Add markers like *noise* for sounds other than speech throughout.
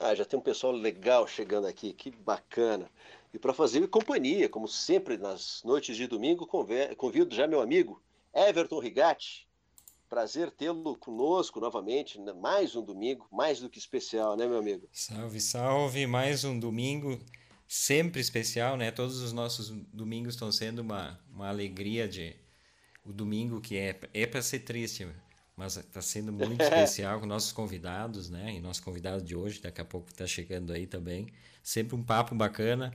Ah, já tem um pessoal legal chegando aqui, que bacana. E para fazer companhia, como sempre nas noites de domingo, convido já meu amigo Everton Rigatti. Prazer tê-lo conosco novamente, né? mais um domingo, mais do que especial, né, meu amigo? Salve, salve, mais um domingo sempre especial, né? Todos os nossos domingos estão sendo uma, uma alegria de o domingo que é é para ser triste, mas está sendo *laughs* muito especial com nossos convidados, né? E nosso convidado de hoje, daqui a pouco está chegando aí também. Sempre um papo bacana,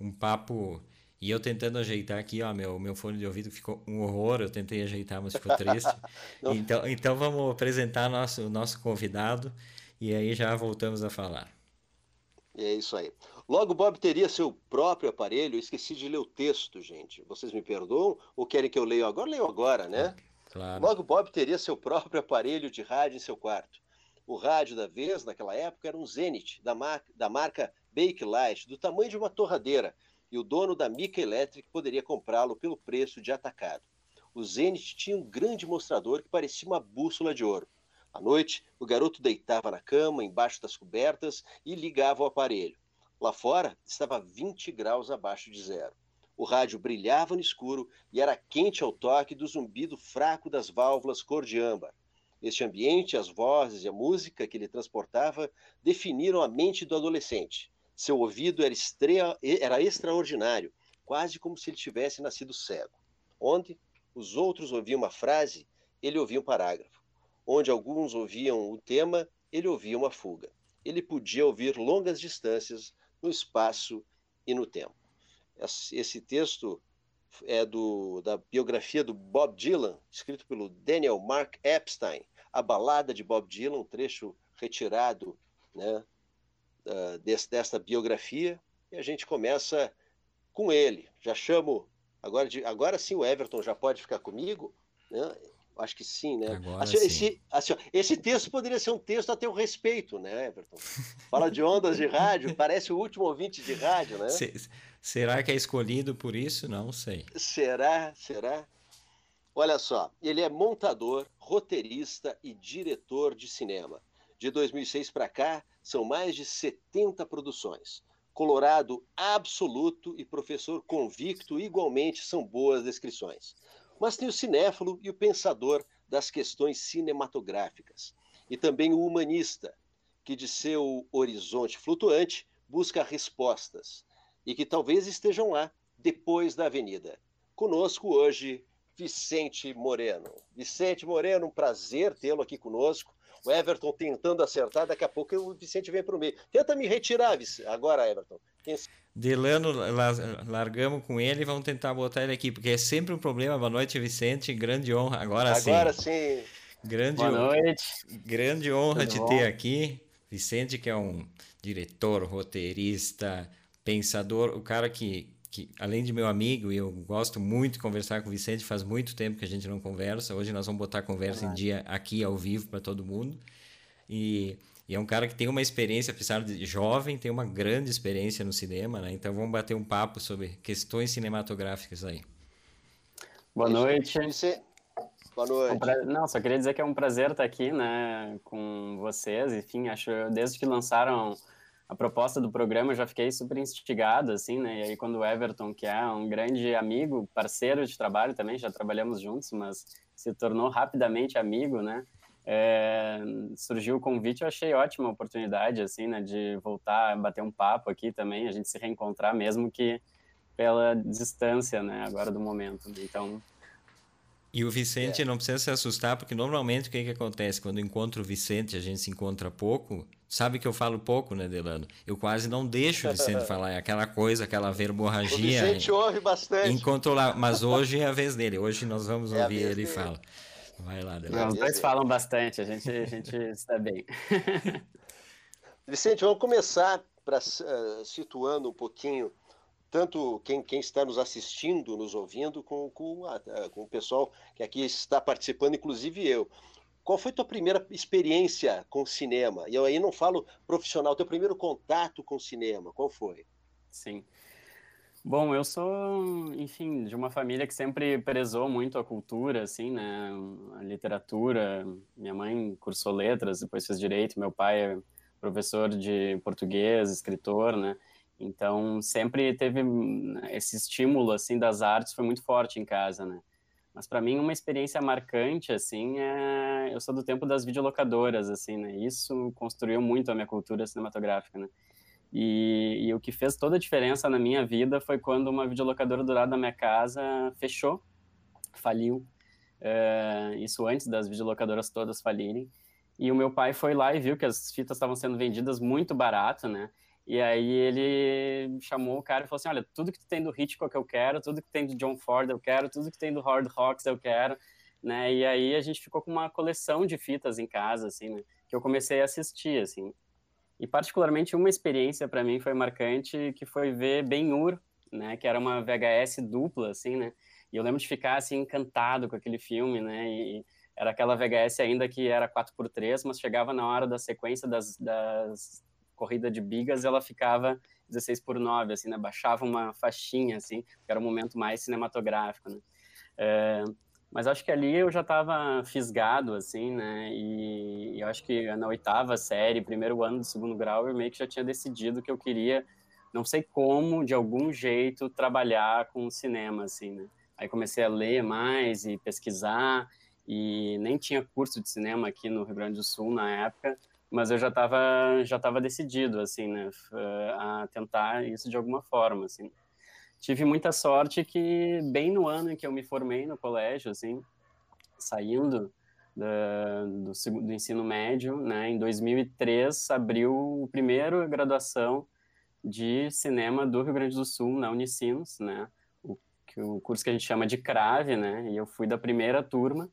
um papo. E eu tentando ajeitar aqui, ó, meu, meu fone de ouvido ficou um horror, eu tentei ajeitar, mas ficou triste. *laughs* então, então vamos apresentar nosso nosso convidado e aí já voltamos a falar. É isso aí. Logo, Bob teria seu próprio aparelho. Eu esqueci de ler o texto, gente. Vocês me perdoam ou querem que eu leia agora? Leio agora, né? Claro. Logo, Bob teria seu próprio aparelho de rádio em seu quarto. O rádio da vez, naquela época, era um Zenith, da, mar da marca Bakelite, do tamanho de uma torradeira, e o dono da Mica Electric poderia comprá-lo pelo preço de atacado. O Zenith tinha um grande mostrador que parecia uma bússola de ouro. À noite, o garoto deitava na cama, embaixo das cobertas, e ligava o aparelho. Lá fora, estava 20 graus abaixo de zero. O rádio brilhava no escuro e era quente ao toque do zumbido fraco das válvulas cor de âmbar. Este ambiente, as vozes e a música que ele transportava definiram a mente do adolescente. Seu ouvido era, era extraordinário, quase como se ele tivesse nascido cego. Onde os outros ouviam uma frase, ele ouvia um parágrafo. Onde alguns ouviam o tema, ele ouvia uma fuga. Ele podia ouvir longas distâncias no espaço e no tempo. Esse texto é do, da biografia do Bob Dylan, escrito pelo Daniel Mark Epstein, a balada de Bob Dylan, um trecho retirado né, uh, desse, desta biografia, e a gente começa com ele. Já chamo, agora, de, agora sim o Everton já pode ficar comigo, né? Acho que sim, né? Assim, sim. Esse, assim, esse texto poderia ser um texto a teu respeito, né, Everton? Fala de ondas de rádio, parece o último ouvinte de rádio, né? *laughs* Se, será que é escolhido por isso? Não sei. Será? Será? Olha só, ele é montador, roteirista e diretor de cinema. De 2006 para cá, são mais de 70 produções. Colorado absoluto e professor convicto igualmente são boas descrições mas tem o cinéfilo e o pensador das questões cinematográficas, e também o humanista, que de seu horizonte flutuante busca respostas e que talvez estejam lá depois da avenida. Conosco hoje, Vicente Moreno. Vicente Moreno, um prazer tê-lo aqui conosco. O Everton tentando acertar, daqui a pouco o Vicente vem para o meio. Tenta me retirar agora, Everton. Delano, largamos com ele e vamos tentar botar ele aqui, porque é sempre um problema. Boa noite, Vicente. Grande honra. Agora, sim. Agora sim. Grande Boa noite. Grande honra Tudo de bom? ter aqui. Vicente, que é um diretor, roteirista, pensador, o cara que, que, além de meu amigo, e eu gosto muito de conversar com o Vicente, faz muito tempo que a gente não conversa. Hoje nós vamos botar a conversa em dia aqui ao vivo para todo mundo. E e é um cara que tem uma experiência, apesar de jovem, tem uma grande experiência no cinema, né? Então vamos bater um papo sobre questões cinematográficas aí. Boa noite. Boa noite. Não, só queria dizer que é um prazer estar aqui, né, com vocês. Enfim, acho desde que lançaram a proposta do programa, eu já fiquei super instigado, assim, né? E aí quando o Everton, que é um grande amigo, parceiro de trabalho também, já trabalhamos juntos, mas se tornou rapidamente amigo, né? é, surgiu o convite, eu achei ótima a oportunidade, assim, né, de voltar a bater um papo aqui também, a gente se reencontrar, mesmo que pela distância, né, agora do momento. Então. E o Vicente é. não precisa se assustar, porque normalmente o que, que acontece? Quando encontro o Vicente, a gente se encontra pouco, sabe que eu falo pouco, né, Delano? Eu quase não deixo o Vicente *laughs* falar, é aquela coisa, aquela verborragia. O Vicente ouve bastante. Incontrolável, mas hoje é a vez dele, hoje nós vamos é ouvir ele dele. falar. Vai lá, Não, os dois falam bastante, a gente, a gente está bem. *laughs* Vicente, vamos começar para uh, situando um pouquinho tanto quem, quem está nos assistindo, nos ouvindo, com, com, a, com o pessoal que aqui está participando, inclusive eu. Qual foi tua primeira experiência com cinema? E eu aí não falo profissional, teu primeiro contato com cinema, qual foi? Sim. Bom, eu sou, enfim, de uma família que sempre prezou muito a cultura, assim, né, a literatura. Minha mãe cursou letras, depois fez direito, meu pai é professor de português, escritor, né? Então, sempre teve esse estímulo, assim, das artes, foi muito forte em casa, né? Mas para mim, uma experiência marcante, assim, é... Eu sou do tempo das videolocadoras, assim, né? Isso construiu muito a minha cultura cinematográfica, né? E, e, o que fez toda a diferença na minha vida foi quando uma videolocadora do lado da minha casa fechou, faliu. É... isso antes das videolocadoras todas falirem. E o meu pai foi lá e viu que as fitas estavam sendo vendidas muito barato, né? E aí ele chamou o cara e falou assim, olha, tudo que tem do Hitchcock eu quero, tudo que tem do John Ford eu quero, tudo que tem do Howard Hawks eu quero, né? E aí a gente ficou com uma coleção de fitas em casa, assim, né? Que eu comecei a assistir, assim. E particularmente uma experiência para mim foi marcante, que foi ver Ben-Hur, né? Que era uma VHS dupla, assim, né? E eu lembro de ficar, assim, encantado com aquele filme, né? E era aquela VHS ainda que era 4x3, mas chegava na hora da sequência das, das corrida de bigas, ela ficava 16 por 9, assim, né? Baixava uma faixinha, assim, que era um momento mais cinematográfico, né? É, mas acho que ali eu já estava fisgado, assim, né? E, e, acho que na oitava série, primeiro ano do segundo grau, eu meio que já tinha decidido que eu queria, não sei como, de algum jeito, trabalhar com cinema, assim, né? Aí comecei a ler mais e pesquisar, e nem tinha curso de cinema aqui no Rio Grande do Sul na época, mas eu já estava já tava decidido assim né a tentar isso de alguma forma assim. Tive muita sorte que bem no ano em que eu me formei no colégio assim saindo da, do, do ensino médio né em 2003 abriu o primeiro graduação de cinema do Rio Grande do Sul na Unicinos né o, o curso que a gente chama de CRAVE né e eu fui da primeira turma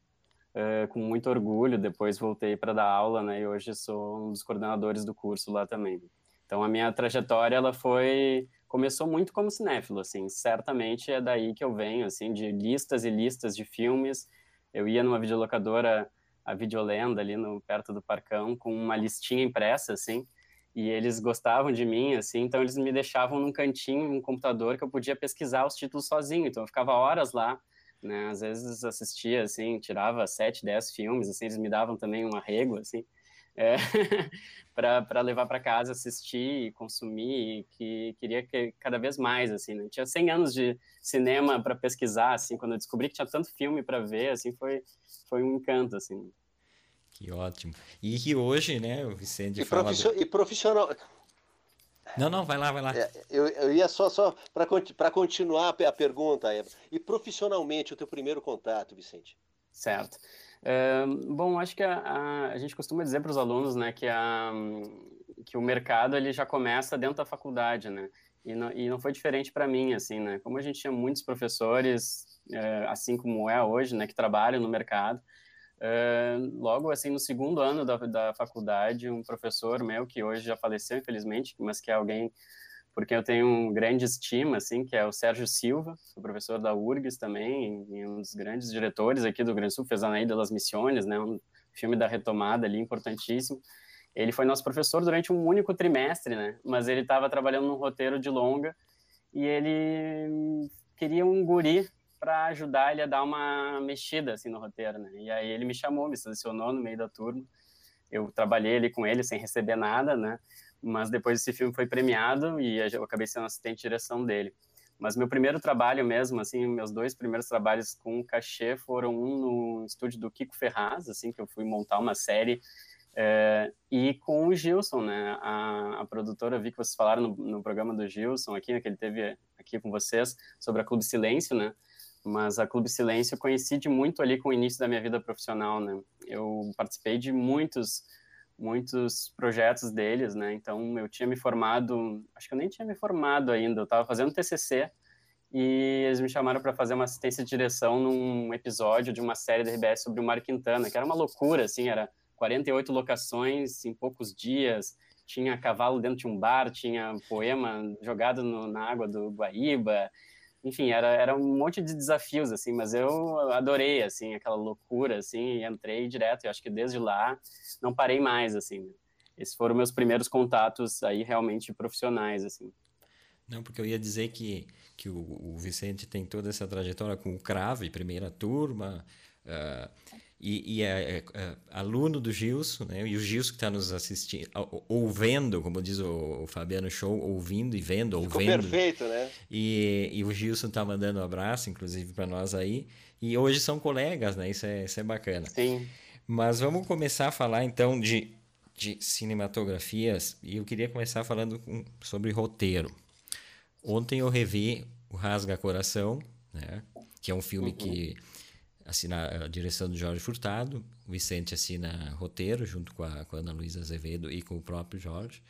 uh, com muito orgulho. Depois voltei para dar aula, né? E hoje sou um dos coordenadores do curso lá também. Então a minha trajetória ela foi começou muito como cinéfilo, assim. Certamente é daí que eu venho, assim, de listas e listas de filmes. Eu ia numa videolocadora, a Videolenda ali no perto do Parcão, com uma listinha impressa, assim. E eles gostavam de mim, assim, então eles me deixavam num cantinho, um computador que eu podia pesquisar os títulos sozinho. Então eu ficava horas lá né? Às vezes assistia, assim, tirava sete, dez filmes, assim, eles me davam também um arrego, assim, é, *laughs* para levar para casa, assistir e consumir, e que queria que cada vez mais, assim, né? Tinha 100 anos de cinema para pesquisar, assim, quando eu descobri que tinha tanto filme para ver, assim, foi, foi um encanto, assim. Que ótimo. E que hoje, né, o Vicente e fala... do... E profissional... Não, não, vai lá, vai lá. É, eu, eu ia só, só para continuar a pergunta, e profissionalmente, o teu primeiro contato, Vicente? Certo. É, bom, acho que a, a, a gente costuma dizer para os alunos, né, que, a, que o mercado ele já começa dentro da faculdade, né, e não, e não foi diferente para mim, assim, né, como a gente tinha muitos professores, é, assim como é hoje, né, que trabalham no mercado, Logo assim no segundo ano da, da faculdade um professor meu que hoje já faleceu infelizmente mas que é alguém por quem eu tenho um grande estima assim que é o Sérgio Silva o professor da URGS também e um dos grandes diretores aqui do Grande Sul fez Anaída das Missões né um filme da retomada ali importantíssimo. Ele foi nosso professor durante um único trimestre né mas ele estava trabalhando num roteiro de longa e ele queria um guri para ajudar ele a dar uma mexida assim no roteiro, né? E aí ele me chamou, me selecionou no meio da turma. Eu trabalhei ali com ele sem receber nada, né? Mas depois esse filme foi premiado e eu acabei sendo assistente de direção dele. Mas meu primeiro trabalho mesmo, assim, meus dois primeiros trabalhos com cachê foram um no estúdio do Kiko Ferraz, assim, que eu fui montar uma série é, e com o Gilson, né? A, a, produtora, vi que vocês falaram no, no programa do Gilson aqui, né, que ele teve aqui com vocês, sobre a Clube Silêncio, né? Mas a Clube Silêncio coincide muito ali com o início da minha vida profissional, né? Eu participei de muitos muitos projetos deles, né? Então eu tinha me formado, acho que eu nem tinha me formado ainda, eu estava fazendo TCC e eles me chamaram para fazer uma assistência de direção num episódio de uma série da RBS sobre o Mário Quintana, que era uma loucura, assim, era 48 locações em poucos dias, tinha cavalo dentro de um bar, tinha poema jogado no, na água do Guaíba, enfim, era, era um monte de desafios, assim, mas eu adorei, assim, aquela loucura, assim, e entrei direto, e acho que desde lá não parei mais, assim, né? Esses foram meus primeiros contatos aí realmente profissionais, assim. Não, porque eu ia dizer que, que o, o Vicente tem toda essa trajetória com o Crave, primeira turma, uh, e, e é, é, é, aluno do Gilson, né? E o Gilson que está nos assistindo, ouvindo, como diz o, o, Fabiano Show, ouvindo e vendo, Ficou ouvendo. perfeito, né? E, e o Gilson está mandando um abraço, inclusive, para nós aí. E hoje são colegas, né? Isso é, isso é bacana. Sim. Mas vamos começar a falar, então, de, de cinematografias. E eu queria começar falando com, sobre roteiro. Ontem eu revi o Rasga Coração, né? Que é um filme uhum. que assina a direção do Jorge Furtado, o Vicente assina roteiro junto com a, com a Ana Luísa Azevedo e com o próprio Jorge.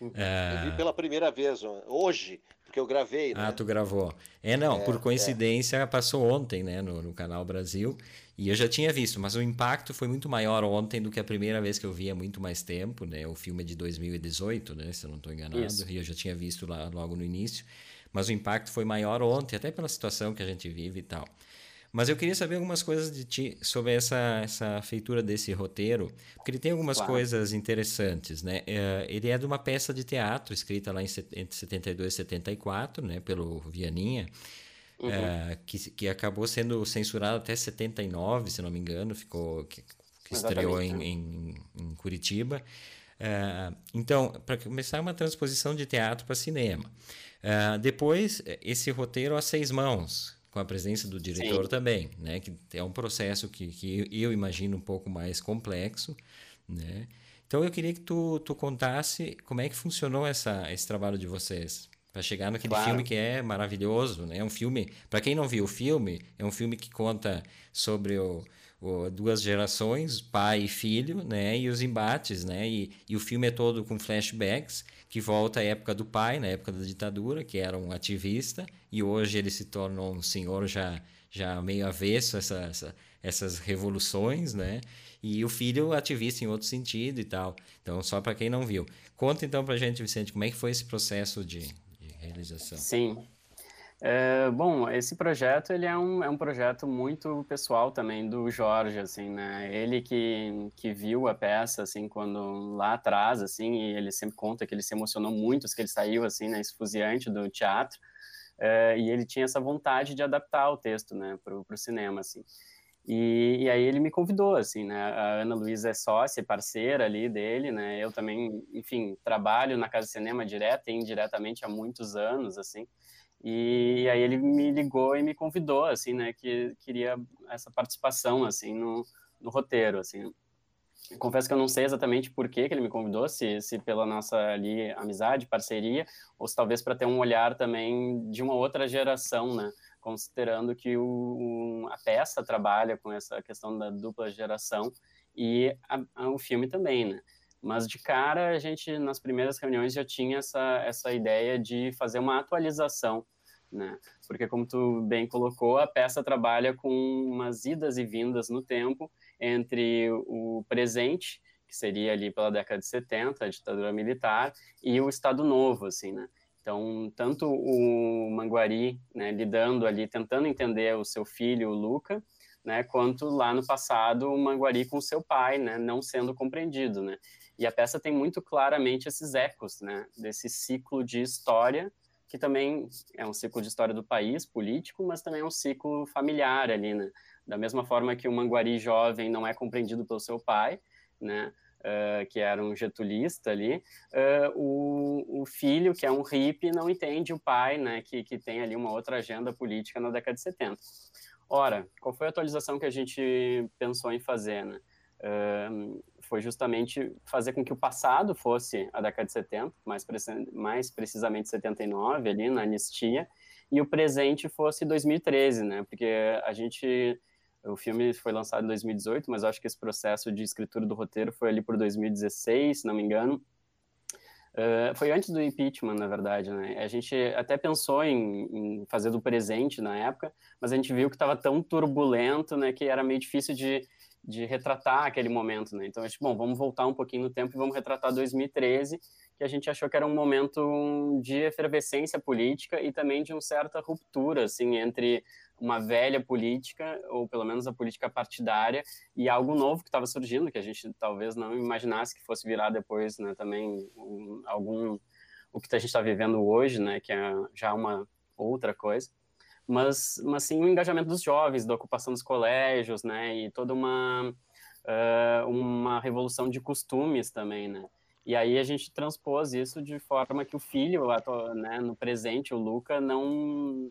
Uhum. Eu vi é. pela primeira vez hoje, porque eu gravei. Né? Ah, tu gravou. É, não, é, por coincidência é. passou ontem, né, no, no, Canal Brasil, e eu já tinha visto, mas o impacto foi muito maior ontem do que a primeira vez que eu vi há muito mais tempo, né? O filme é de 2018, né, se eu não estou enganado, Isso. e eu já tinha visto lá logo no início, mas o impacto foi maior ontem, até pela situação que a gente vive e tal. Mas eu queria saber algumas coisas de ti sobre essa, essa feitura desse roteiro, porque ele tem algumas claro. coisas interessantes, né? É, ele é de uma peça de teatro escrita lá em, entre 72 e 74, né, pelo Vianinha, uhum. é, que, que acabou sendo censurado até 79, se não me engano, ficou que, que estreou em, em, em, Curitiba. É, então, para começar, é uma transposição de teatro para cinema. Depois, esse roteiro a seis mãos, com a presença do diretor Sim. também, né? Que é um processo que, que eu imagino um pouco mais complexo, né? Então eu queria que tu, tu contasse como é que funcionou essa, esse trabalho de vocês para chegar naquele claro. filme que é maravilhoso, né? É um filme, para quem não viu o filme, é um filme que conta sobre o, o, duas gerações, pai e filho, né? E os embates, né? E, e o filme é todo com flashbacks que volta à época do pai, na época da ditadura, que era um ativista, e hoje ele se torna um senhor já, já meio avesso a essa, essa, essas revoluções, né? E o filho ativista em outro sentido e tal. Então, só para quem não viu. Conta então para gente, Vicente, como é que foi esse processo de, de realização? Sim, é, bom, esse projeto ele é um, é um projeto muito pessoal também do Jorge, assim, né? Ele que, que viu a peça, assim, quando lá atrás, assim, e ele sempre conta que ele se emocionou muito, que ele saiu, assim, né, esfuziante do teatro, é, e ele tinha essa vontade de adaptar o texto, né, para o cinema, assim. E, e, aí ele me convidou, assim, né? A Ana Luísa é sócia, parceira ali dele, né? Eu também, enfim, trabalho na Casa Cinema direta e indiretamente há muitos anos, assim. E aí ele me ligou e me convidou, assim, né, que queria essa participação, assim, no, no roteiro, assim. Confesso que eu não sei exatamente por que, que ele me convidou, se, se pela nossa ali amizade, parceria, ou se talvez para ter um olhar também de uma outra geração, né, considerando que o, a peça trabalha com essa questão da dupla geração e a, a, o filme também, né. Mas de cara, a gente, nas primeiras reuniões, já tinha essa, essa ideia de fazer uma atualização, né? Porque, como tu bem colocou, a peça trabalha com umas idas e vindas no tempo entre o presente, que seria ali pela década de 70, a ditadura militar, e o Estado Novo, assim, né? Então, tanto o Manguari, né, lidando ali, tentando entender o seu filho, o Luca, né, quanto lá no passado o Manguari com seu pai, né, não sendo compreendido, né. E a peça tem muito claramente esses ecos, né, desse ciclo de história, que também é um ciclo de história do país, político, mas também é um ciclo familiar ali, né. Da mesma forma que o Manguari jovem não é compreendido pelo seu pai, né, uh, que era um getulista ali, uh, o, o, filho, que é um hippie, não entende o pai, né, que, que tem ali uma outra agenda política na década de 70. Ora, qual foi a atualização que a gente pensou em fazer, né? Uh, foi justamente fazer com que o passado fosse a década de 70, mais, mais precisamente 79, ali na anistia, e o presente fosse 2013, né? Porque a gente o filme foi lançado em 2018, mas acho que esse processo de escritura do roteiro foi ali por 2016, se não me engano. Uh, foi antes do impeachment, na verdade, né? A gente até pensou em, em fazer do presente na época, mas a gente viu que estava tão turbulento, né, que era meio difícil de de retratar aquele momento, né? Então, a gente, bom, vamos voltar um pouquinho no tempo e vamos retratar 2013, que a gente achou que era um momento de efervescência política e também de uma certa ruptura, assim, entre uma velha política, ou pelo menos a política partidária, e algo novo que estava surgindo, que a gente talvez não imaginasse que fosse virar depois, né, também um, algum, o que a gente está vivendo hoje, né, que é já uma outra coisa. Mas, mas sim o engajamento dos jovens, da ocupação dos colégios, né, e toda uma, uh, uma revolução de costumes também, né. E aí a gente transpôs isso de forma que o filho, né, no presente, o Luca, não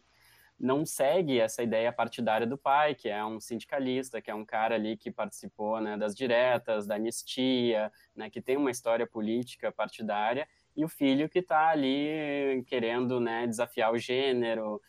não segue essa ideia partidária do pai, que é um sindicalista, que é um cara ali que participou né, das diretas, da anistia, né, que tem uma história política partidária, e o filho que está ali querendo né, desafiar o gênero,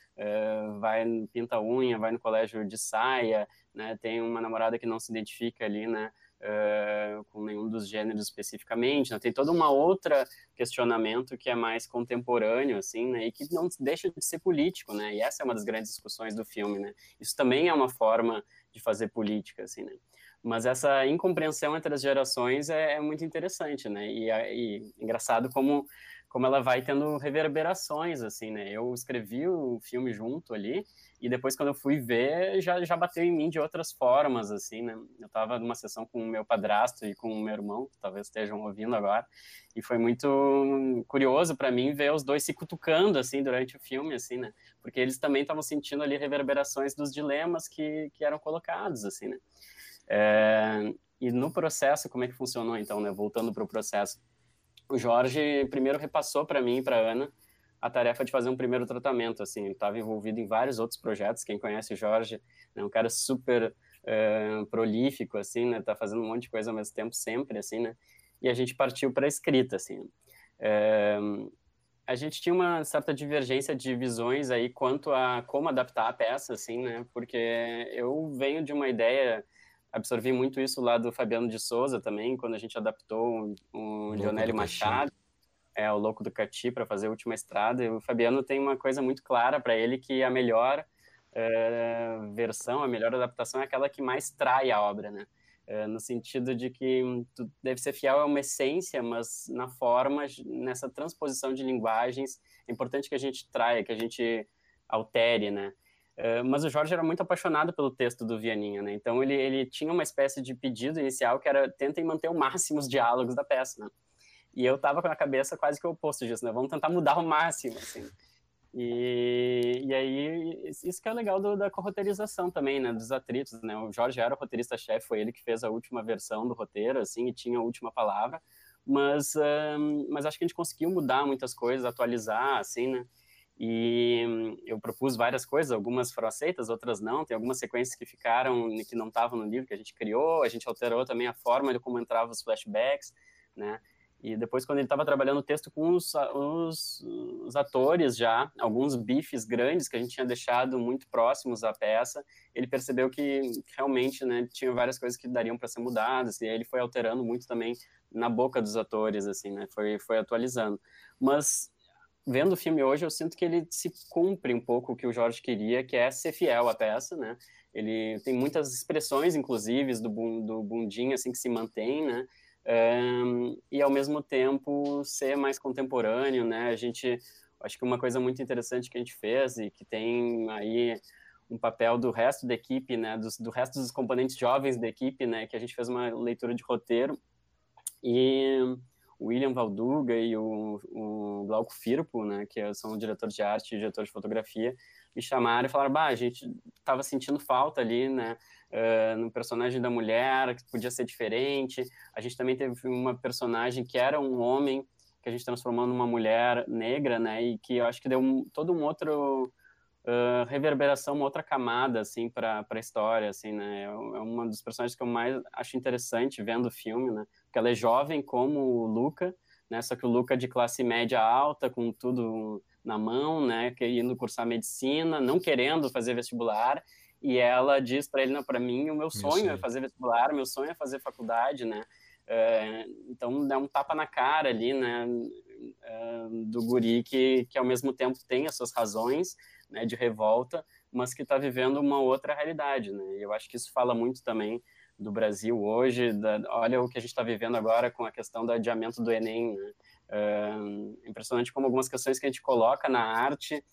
vai pinta unha, vai no colégio de saia, né, tem uma namorada que não se identifica ali, né, uh, com nenhum dos gêneros especificamente, né? tem todo uma outra questionamento que é mais contemporâneo, assim, né, e que não deixa de ser político, né, e essa é uma das grandes discussões do filme, né, isso também é uma forma de fazer política, assim, né, mas essa incompreensão entre as gerações é, é muito interessante, né, e, e engraçado como como ela vai tendo reverberações, assim, né? Eu escrevi o filme junto ali, e depois quando eu fui ver, já, já bateu em mim de outras formas, assim, né? Eu estava numa sessão com o meu padrasto e com o meu irmão, que talvez estejam ouvindo agora, e foi muito curioso para mim ver os dois se cutucando, assim, durante o filme, assim, né? Porque eles também estavam sentindo ali reverberações dos dilemas que, que eram colocados, assim, né? É, e no processo, como é que funcionou, então, né? Voltando para o processo o Jorge primeiro repassou para mim e para Ana a tarefa de fazer um primeiro tratamento, assim, ele estava envolvido em vários outros projetos, quem conhece o Jorge é um cara super prolífico, assim, né, tá fazendo um monte de coisa ao mesmo tempo, sempre, assim, né, e a gente partiu para a escrita, assim. A gente tinha uma certa divergência de visões aí quanto a como adaptar a peça, assim, né, porque eu venho de uma ideia absorvi muito isso lá do Fabiano de Souza também, quando a gente adaptou o, o Machado, é, o Louco do Cati, para fazer a Última Estrada. E o Fabiano tem uma coisa muito clara para ele, que a melhor é, versão, a melhor adaptação é aquela que mais trai a obra, né? É, no sentido de que tu deve ser fiel a uma essência, mas na forma, nessa transposição de linguagens, é importante que a gente traia, que a gente altere, né? Eh, mas o Jorge era muito apaixonado pelo texto do Vianinha, né? Então ele, ele tinha uma espécie de pedido inicial que era tentem manter o máximo os diálogos da peça, né? E eu tava com a cabeça quase que o oposto disso, né? Vamos tentar mudar o máximo, assim. E, e aí, isso que é legal do, da corroteirização também, né? Dos atritos, né? O Jorge era o roteirista-chefe, foi ele que fez a última versão do roteiro, assim, e tinha a última palavra. Mas, mas acho que a gente conseguiu mudar muitas coisas, atualizar, assim, né? E eu propus várias coisas, algumas foram aceitas, outras não. Tem algumas sequências que ficaram, que não estavam no livro, que a gente criou. A gente alterou também a forma de como entrava os flashbacks, né? E depois, quando ele estava trabalhando o texto com os, os, os, atores já, alguns bifes grandes que a gente tinha deixado muito próximos à peça, ele percebeu que realmente né, tinha várias coisas que dariam para ser mudadas, e aí ele foi alterando muito também na boca dos atores, assim, né? Foi, foi atualizando. Mas vendo o filme hoje, eu sinto que ele se cumpre um pouco o que o Jorge queria, que é ser fiel à peça, né? Ele tem muitas expressões, inclusive, do, do bundinho, assim, que se mantém, né? Um, e, ao mesmo tempo, ser mais contemporâneo, né? A gente, acho que uma coisa muito interessante que a gente fez e que tem aí um papel do resto da equipe, né? Do, do resto dos componentes jovens da equipe, né? Que a gente fez uma leitura de roteiro e William Valduga e o, o Glauco Firpo, né, que são diretor de arte e diretor de fotografia, me chamaram e falaram, bah, a gente estava sentindo falta ali, né, uh, no personagem da mulher, que podia ser diferente. A gente também teve uma personagem que era um homem, que a gente transformou numa mulher negra, né, e que eu acho que deu um, todo um outro uh, reverberação, uma outra camada, assim, para a história, assim, né, é, é uma dos personagens que eu mais acho interessante vendo o filme, né, porque ela é jovem como o Luca, né? Só que o Luca é de classe média alta, com tudo na mão, né? Querendo cursar medicina, não querendo fazer vestibular, e ela diz para ele, não, para mim o meu sonho é fazer vestibular, meu sonho é fazer faculdade, né? É, então dá um tapa na cara ali, né? É, do guri que, que ao mesmo tempo tem as suas razões, né? De revolta, mas que está vivendo uma outra realidade, né? E eu acho que isso fala muito também do Brasil hoje, da, olha o que a gente está vivendo agora com a questão do adiamento do Enem. Né? É impressionante como algumas questões que a gente coloca na arte,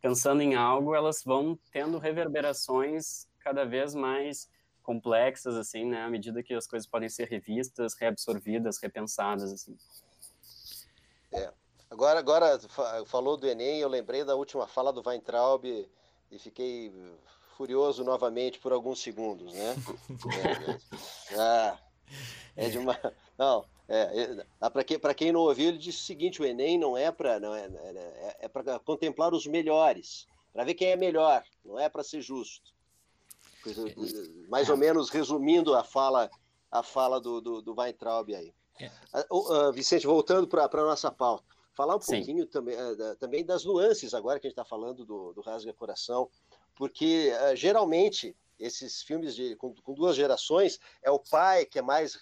pensando em algo, elas vão tendo reverberações cada vez mais complexas, assim, né, à medida que as coisas podem ser revistas, reabsorvidas, repensadas, assim. É. Agora, agora falou do Enem, eu lembrei da última fala do Weintraub e fiquei furioso novamente por alguns segundos, né? *laughs* é, é, ah, é de uma. Não, é, é para quem, quem não ouviu, ele disse o seguinte: o Enem não é para não é, é, é para contemplar os melhores, para ver quem é melhor, não é para ser justo. Mais ou menos resumindo a fala a fala do, do, do Weintraub aí. Uh, Vicente, voltando para a nossa pauta, falar um Sim. pouquinho também, uh, também das nuances agora que a gente está falando do, do Rasga Coração, porque uh, geralmente esses filmes de, com, com, duas gerações é o pai que é mais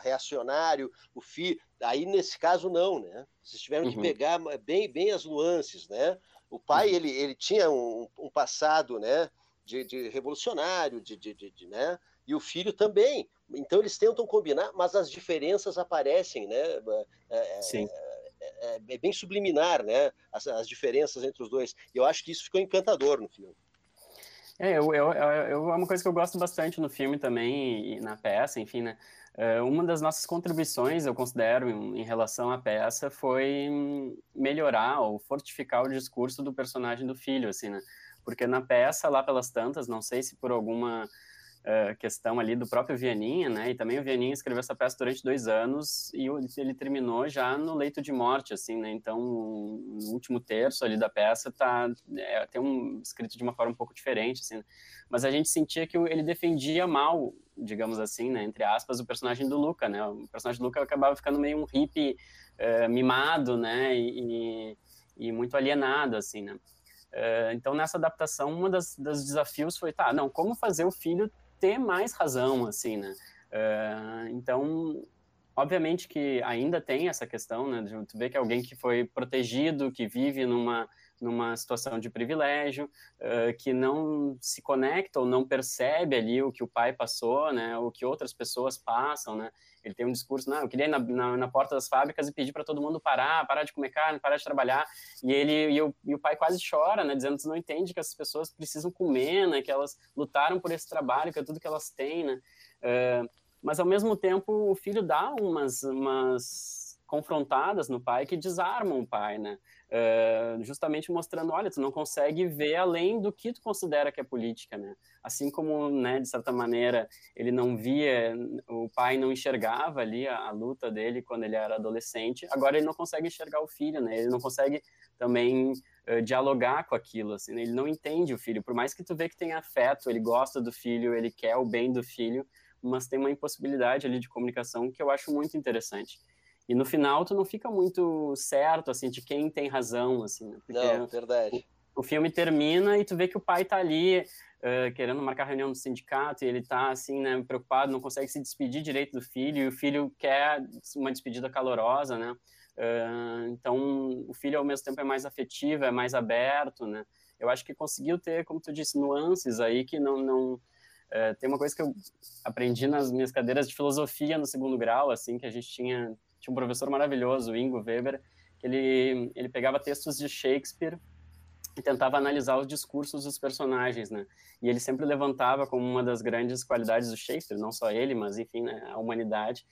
reacionário, o filho. Aí nesse caso não, né? Vocês tiveram uhum. que pegar bem, bem as nuances, né? O pai uhum. ele, ele tinha um, um passado, né? De, de revolucionário, de, de, de, né? E o filho também. Então eles tentam combinar, mas as diferenças aparecem, né? Sim. É, é, é, bem subliminar, né? As, as, diferenças entre os dois. E eu acho que isso ficou encantador no filme. É, eu, eu, eu, é uma coisa que eu gosto bastante no filme também e na peça, enfim, né? É, uma das nossas contribuições, eu considero, em, relação à peça, foi melhorar ou fortificar o discurso do personagem do filho, assim, né? Porque na peça, lá pelas tantas, não sei se por alguma uh, questão ali do próprio Vianinha, né? E também o Vianinha escreveu essa peça durante dois anos e ele terminou já no leito de morte, assim, né? Então, o último terço ali da peça tá é, tem um escrito de uma forma um pouco diferente, assim. Né? Mas a gente sentia que ele defendia mal, digamos assim, né? Entre aspas, o personagem do Luca, né? O personagem do Luca acabava ficando meio um hippie uh, mimado, né? E, e, e muito alienado, assim, né? Uh, então, nessa adaptação, um dos desafios foi, tá, não, como fazer o filho ter mais razão, assim, né? Uh, então, obviamente que ainda tem essa questão, né? De tu ver que alguém que foi protegido, que vive numa numa situação de privilégio, uh, que não se conecta ou não percebe ali o que o pai passou, né? O que outras pessoas passam, né? Ele tem um discurso, não, eu queria ir na, na, na porta das fábricas e pedir para todo mundo parar, parar de comer carne, parar de trabalhar. E ele e o, e o pai quase chora, né, dizendo que não entende que essas pessoas precisam comer, né, que elas lutaram por esse trabalho, que é tudo que elas têm, né. Uh, mas ao mesmo tempo o filho dá umas, umas confrontadas no pai que desarmam o pai, né? Uh, justamente mostrando, olha, tu não consegue ver além do que tu considera que é política, né? Assim como, né, de certa maneira, ele não via, o pai não enxergava ali a, a, luta dele quando ele era adolescente, agora ele não consegue enxergar o filho, né? Ele não consegue também uh, dialogar com aquilo, assim, né? ele não entende o filho, por mais que tu vê que tem afeto, ele gosta do filho, ele quer o bem do filho, mas tem uma impossibilidade ali de comunicação que eu acho muito interessante. E no final tu não fica muito certo, assim, de quem tem razão, assim, né? Porque não, verdade. O, o, filme termina e tu vê que o pai tá ali uh, querendo marcar reunião no sindicato e ele tá, assim, né, preocupado, não consegue se despedir direito do filho e o filho quer uma despedida calorosa, né? Uh, então, o filho, ao mesmo tempo, é mais afetivo, é mais aberto, né? Eu acho que conseguiu ter, como tu disse, nuances aí que não... não uh, tem uma coisa que eu aprendi nas minhas cadeiras de filosofia no segundo grau, assim, que a gente tinha tinha um professor maravilhoso, o Ingo Weber, que ele, ele pegava textos de Shakespeare e tentava analisar os discursos dos personagens, né? E ele sempre levantava como uma das grandes qualidades do Shakespeare, não só ele, mas enfim, né, a humanidade,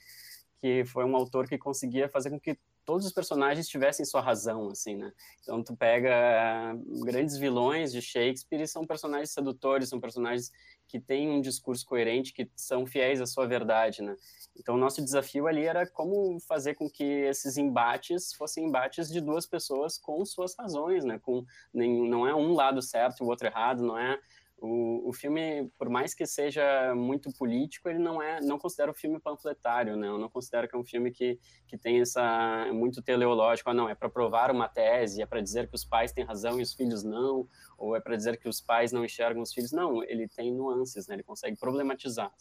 que foi um autor que conseguia fazer com que todos os personagens tivessem sua razão, assim, né? Então tu pega uh, grandes vilões de Shakespeare e são personagens sedutores, são personagens que têm um discurso coerente, que são fiéis à sua verdade, né? Então o nosso desafio ali era como fazer com que esses embates fossem embates de duas pessoas com suas razões, né? Com nem, não é um lado certo e o outro errado, não é o, o filme, por mais que seja muito político, ele não é, não considera um filme panfletário, né? Eu não considero que é um filme que, que tem essa muito teleológico, ah, não, é para provar uma tese, é para dizer que os pais têm razão e os filhos não, ou é para dizer que os pais não enxergam os filhos. Não, ele tem nuances, né? Ele consegue problematizar.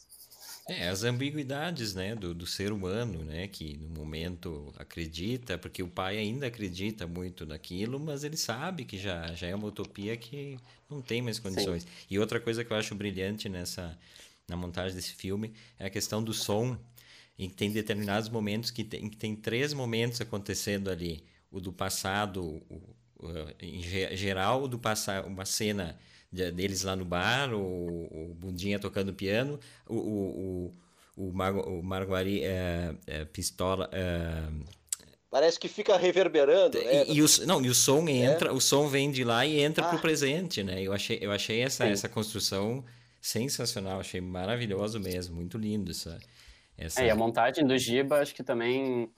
É, as ambiguidades, né, do, do ser humano, né, que no momento acredita, porque o pai ainda acredita muito naquilo, mas ele sabe que já, já é uma utopia que não tem mais condições. Sim. E outra coisa que eu acho brilhante nessa na montagem desse filme é a questão do som, em que tem determinados momentos que tem, que tem três momentos acontecendo ali. O do passado, o, o, em geral, o do passado, uma cena deles lá no bar, o, o Bundinha tocando piano, o, o, o, o, Mar, o Marguari é, é, pistola. É, Parece que fica reverberando. Né? E, e, o, não, e o som é. entra, é. o som vem de lá e entra ah. pro presente, né? Eu achei, eu achei essa, essa construção sensacional, achei maravilhoso mesmo, muito lindo essa. essa... É, e a montagem do Giba acho que também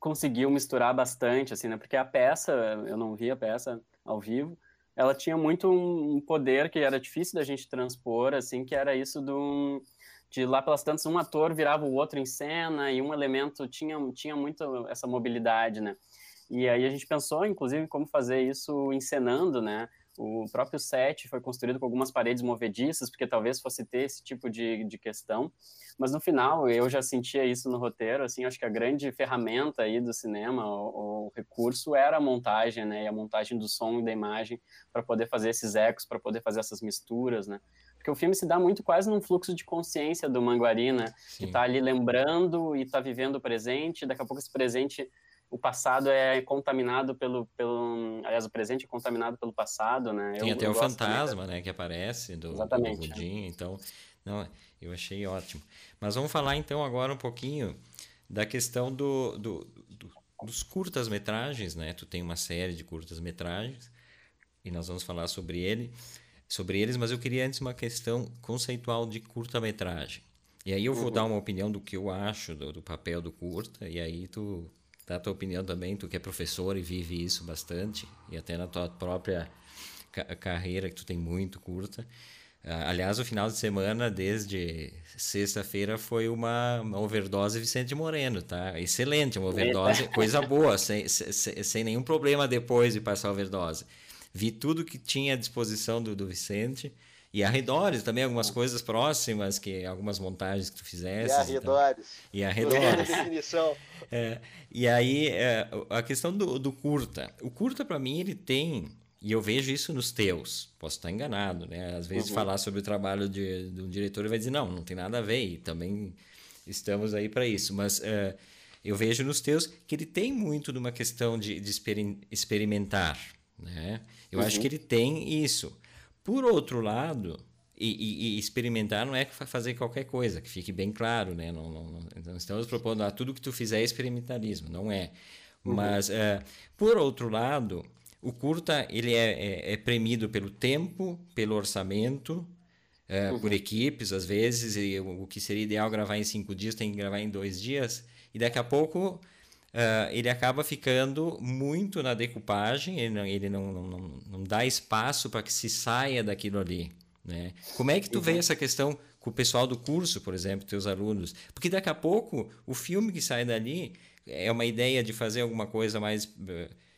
conseguiu misturar bastante, assim, né? Porque a peça, eu não vi a peça ao vivo, ela tinha muito um poder que era difícil da gente transpor, assim, que era isso do de lá pelas tantas um ator virava o outro em cena e um elemento tinha tinha muito essa mobilidade, né? E aí a gente pensou, inclusive, como fazer isso encenando, né? O próprio set foi construído com algumas paredes movediças, porque talvez fosse ter esse tipo de, de questão. Mas no final, eu já sentia isso no roteiro, assim, acho que a grande ferramenta aí do cinema, o, o recurso era a montagem, né? E a montagem do som e da imagem para poder fazer esses ecos, para poder fazer essas misturas, né? Porque o filme se dá muito quase num fluxo de consciência do Manguari, né? Sim. Que está ali lembrando e está vivendo o presente, daqui a pouco esse presente o passado é contaminado pelo, pelo. Aliás, o presente é contaminado pelo passado, né? Tem eu, até eu o fantasma, né, que aparece do, Exatamente, do Budinho, então. Não, eu achei ótimo. Mas vamos falar então agora um pouquinho da questão do, do, do dos curtas-metragens, né? Tu tem uma série de curtas-metragens e nós vamos falar sobre ele, sobre eles, mas eu queria antes uma questão conceitual de curta-metragem. E aí eu vou uhum. dar uma opinião do que eu acho do, do papel do curta, e aí tu Dá a tua opinião também, tu que é professor e vive isso bastante, e até na tua própria ca carreira, que tu tem muito curta. Uh, aliás, o final de semana, desde sexta-feira, foi uma, uma, overdose Vicente Moreno, tá? Excelente, uma overdose, coisa *laughs* boa, sem, sem, sem nenhum problema depois de passar a overdose. Vi tudo que tinha à disposição do, do Vicente e arredores também, algumas coisas próximas, que algumas montagens que tu fizesse. E arredores. E arredores. *laughs* definição. É, e aí, é, a questão do, do curta. O curta, para mim, ele tem e eu vejo isso nos teus. Posso estar enganado, né? Às vezes uhum. falar sobre o trabalho de, de um diretor ele vai dizer, não, não tem nada a ver. E também estamos aí para isso. Mas uh, eu vejo nos teus que ele tem muito de uma questão de, de experimentar. Né? Eu uhum. acho que ele tem isso. Por outro lado, e, e, e, experimentar não é fazer qualquer coisa, que fique bem claro, né? Não, não, não estamos propondo ah, tudo que tu fizer é experimentarismo, não é. Uhum. Mas, uh, por outro lado, o curta ele é, é, é premido pelo tempo, pelo orçamento, uh, uhum. por equipes, às vezes, e o, o que seria ideal gravar em cinco dias tem que gravar em dois dias, e daqui a pouco Uh, ele acaba ficando muito na decupagem, ele não, ele não, não, não dá espaço para que se saia daquilo ali. Né? Como é que tu uhum. vê essa questão com o pessoal do curso, por exemplo, teus alunos? Porque daqui a pouco o filme que sai dali é uma ideia de fazer alguma coisa mais.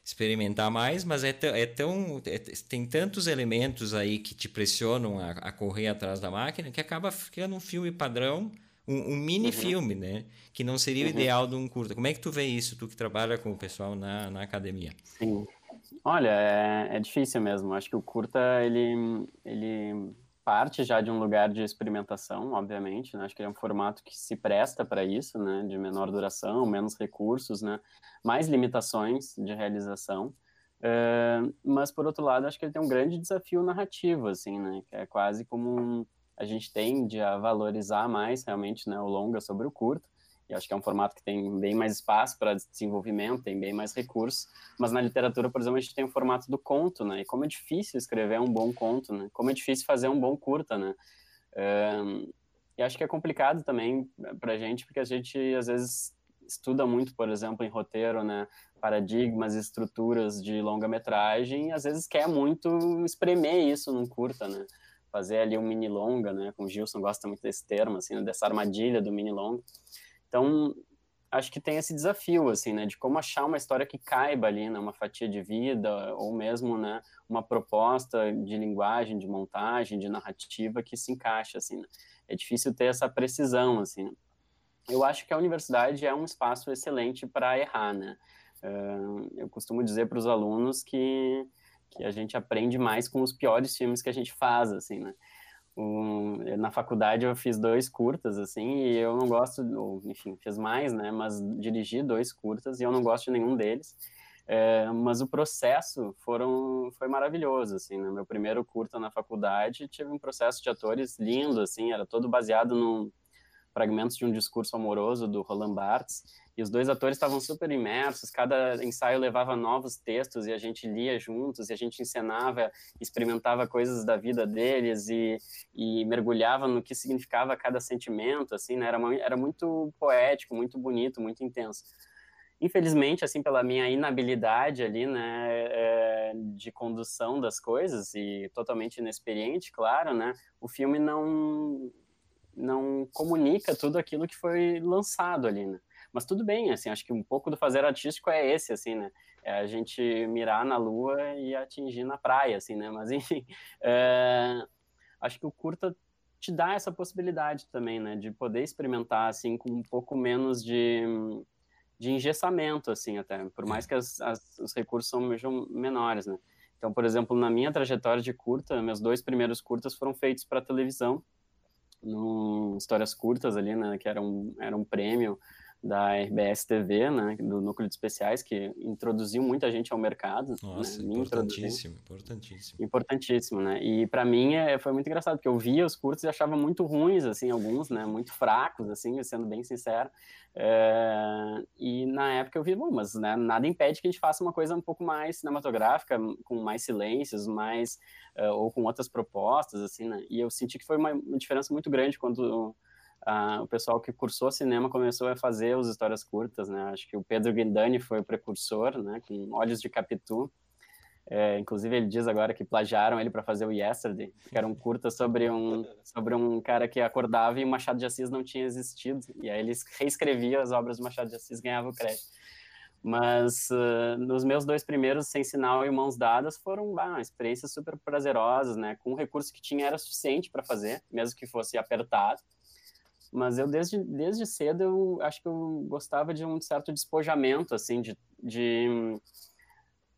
Experimentar mais, mas é, é tão. É, tem tantos elementos aí que te pressionam a, a correr atrás da máquina que acaba ficando um filme padrão um, um mini uhum. filme, né? Que não seria o uhum. ideal de um curta. Como é que tu vê isso, tu que trabalha com o pessoal na, na academia? Sim. Olha, é, é difícil mesmo. Acho que o curta, ele, ele parte já de um lugar de experimentação, obviamente, né? Acho que é um formato que se presta para isso, né? De menor duração, menos recursos, né? Mais limitações de realização. Uh, mas, por outro lado, acho que ele tem um grande desafio narrativo, assim, né? Que é quase como um a gente tende a valorizar mais realmente né, o longa sobre o curto. E acho que é um formato que tem bem mais espaço para desenvolvimento, tem bem mais recursos. Mas na literatura, por exemplo, a gente tem o formato do conto, né? E como é difícil escrever um bom conto, né? Como é difícil fazer um bom curta, né? Um, e acho que é complicado também para a gente, porque a gente às vezes estuda muito, por exemplo, em roteiro, né? Paradigmas, estruturas de longa-metragem, e às vezes quer muito espremer isso num curta, né? fazer ali um mini longa, né? Com o Gilson gosta muito desse termo, assim, né? dessa armadilha do mini longa. Então, acho que tem esse desafio, assim, né? De como achar uma história que caiba ali, né? Uma fatia de vida, ou mesmo, né? Uma proposta de linguagem, de montagem, de narrativa que se encaixa, assim, né? É difícil ter essa precisão, assim. Né? Eu acho que a universidade é um espaço excelente para errar, né? Uh, eu costumo dizer para os alunos que que a gente aprende mais com os piores filmes que a gente faz, assim, né? Um, na faculdade eu fiz dois curtas, assim, e eu não gosto, ou, enfim, fiz mais, né? Mas dirigi dois curtas e eu não gosto de nenhum deles. É, mas o processo foram, foi maravilhoso, assim, né? Meu primeiro curta na faculdade tive um processo de atores lindo, assim, era todo baseado num, fragmentos de um discurso amoroso do Roland Barthes, e os dois atores estavam super imersos, cada ensaio levava novos textos e a gente lia juntos, e a gente encenava, experimentava coisas da vida deles e, e mergulhava no que significava cada sentimento, assim, né? Era, uma, era muito poético, muito bonito, muito intenso. Infelizmente, assim, pela minha inabilidade ali, né, é, de condução das coisas e totalmente inexperiente, claro, né, o filme não não comunica tudo aquilo que foi lançado ali, né. Mas tudo bem, assim, acho que um pouco do fazer artístico é esse, assim, né? É a gente mirar na lua e atingir na praia, assim, né? Mas, *laughs* enfim, é... acho que o curta te dá essa possibilidade também, né? De poder experimentar, assim, com um pouco menos de, de engessamento, assim, até. Por mais que as, as, os recursos sejam menores, né? Então, por exemplo, na minha trajetória de curta, meus dois primeiros curtas foram feitos para televisão, no histórias curtas ali, né? Que era um, era um prêmio da RBS TV, né, do núcleo de especiais, que introduziu muita gente ao mercado. Né, Nossa, né, importantíssimo, importantíssimo. Importantíssimo, né? E para mim é, foi muito engraçado, porque eu via os curtos e achava muito ruins, assim, alguns, né, muito fracos, assim, sendo bem sincero. É... E na época eu vi, bom, mas né, nada impede que a gente faça uma coisa um pouco mais cinematográfica, com mais silêncios, mais uh, ou com outras propostas, assim, né? E eu senti que foi uma, uma diferença muito grande quando Uh, o pessoal que cursou cinema começou a fazer as histórias curtas, né? Acho que o Pedro Guindani foi o precursor, né? Com Olhos de Capitu. É, inclusive ele diz agora que plagiaram ele para fazer o Yesterday, que era um curta sobre um sobre um cara que acordava e o Machado de Assis não tinha existido. E aí eles reescreviam as obras do Machado de Assis, ganhava o crédito. Mas uh, nos meus dois primeiros, Sem Sinal e Mãos Dadas, foram bah, experiências super prazerosas, né? Com o recurso que tinha era suficiente para fazer, mesmo que fosse apertado. Mas eu, desde, desde cedo, eu acho que eu gostava de um certo despojamento, assim, de, de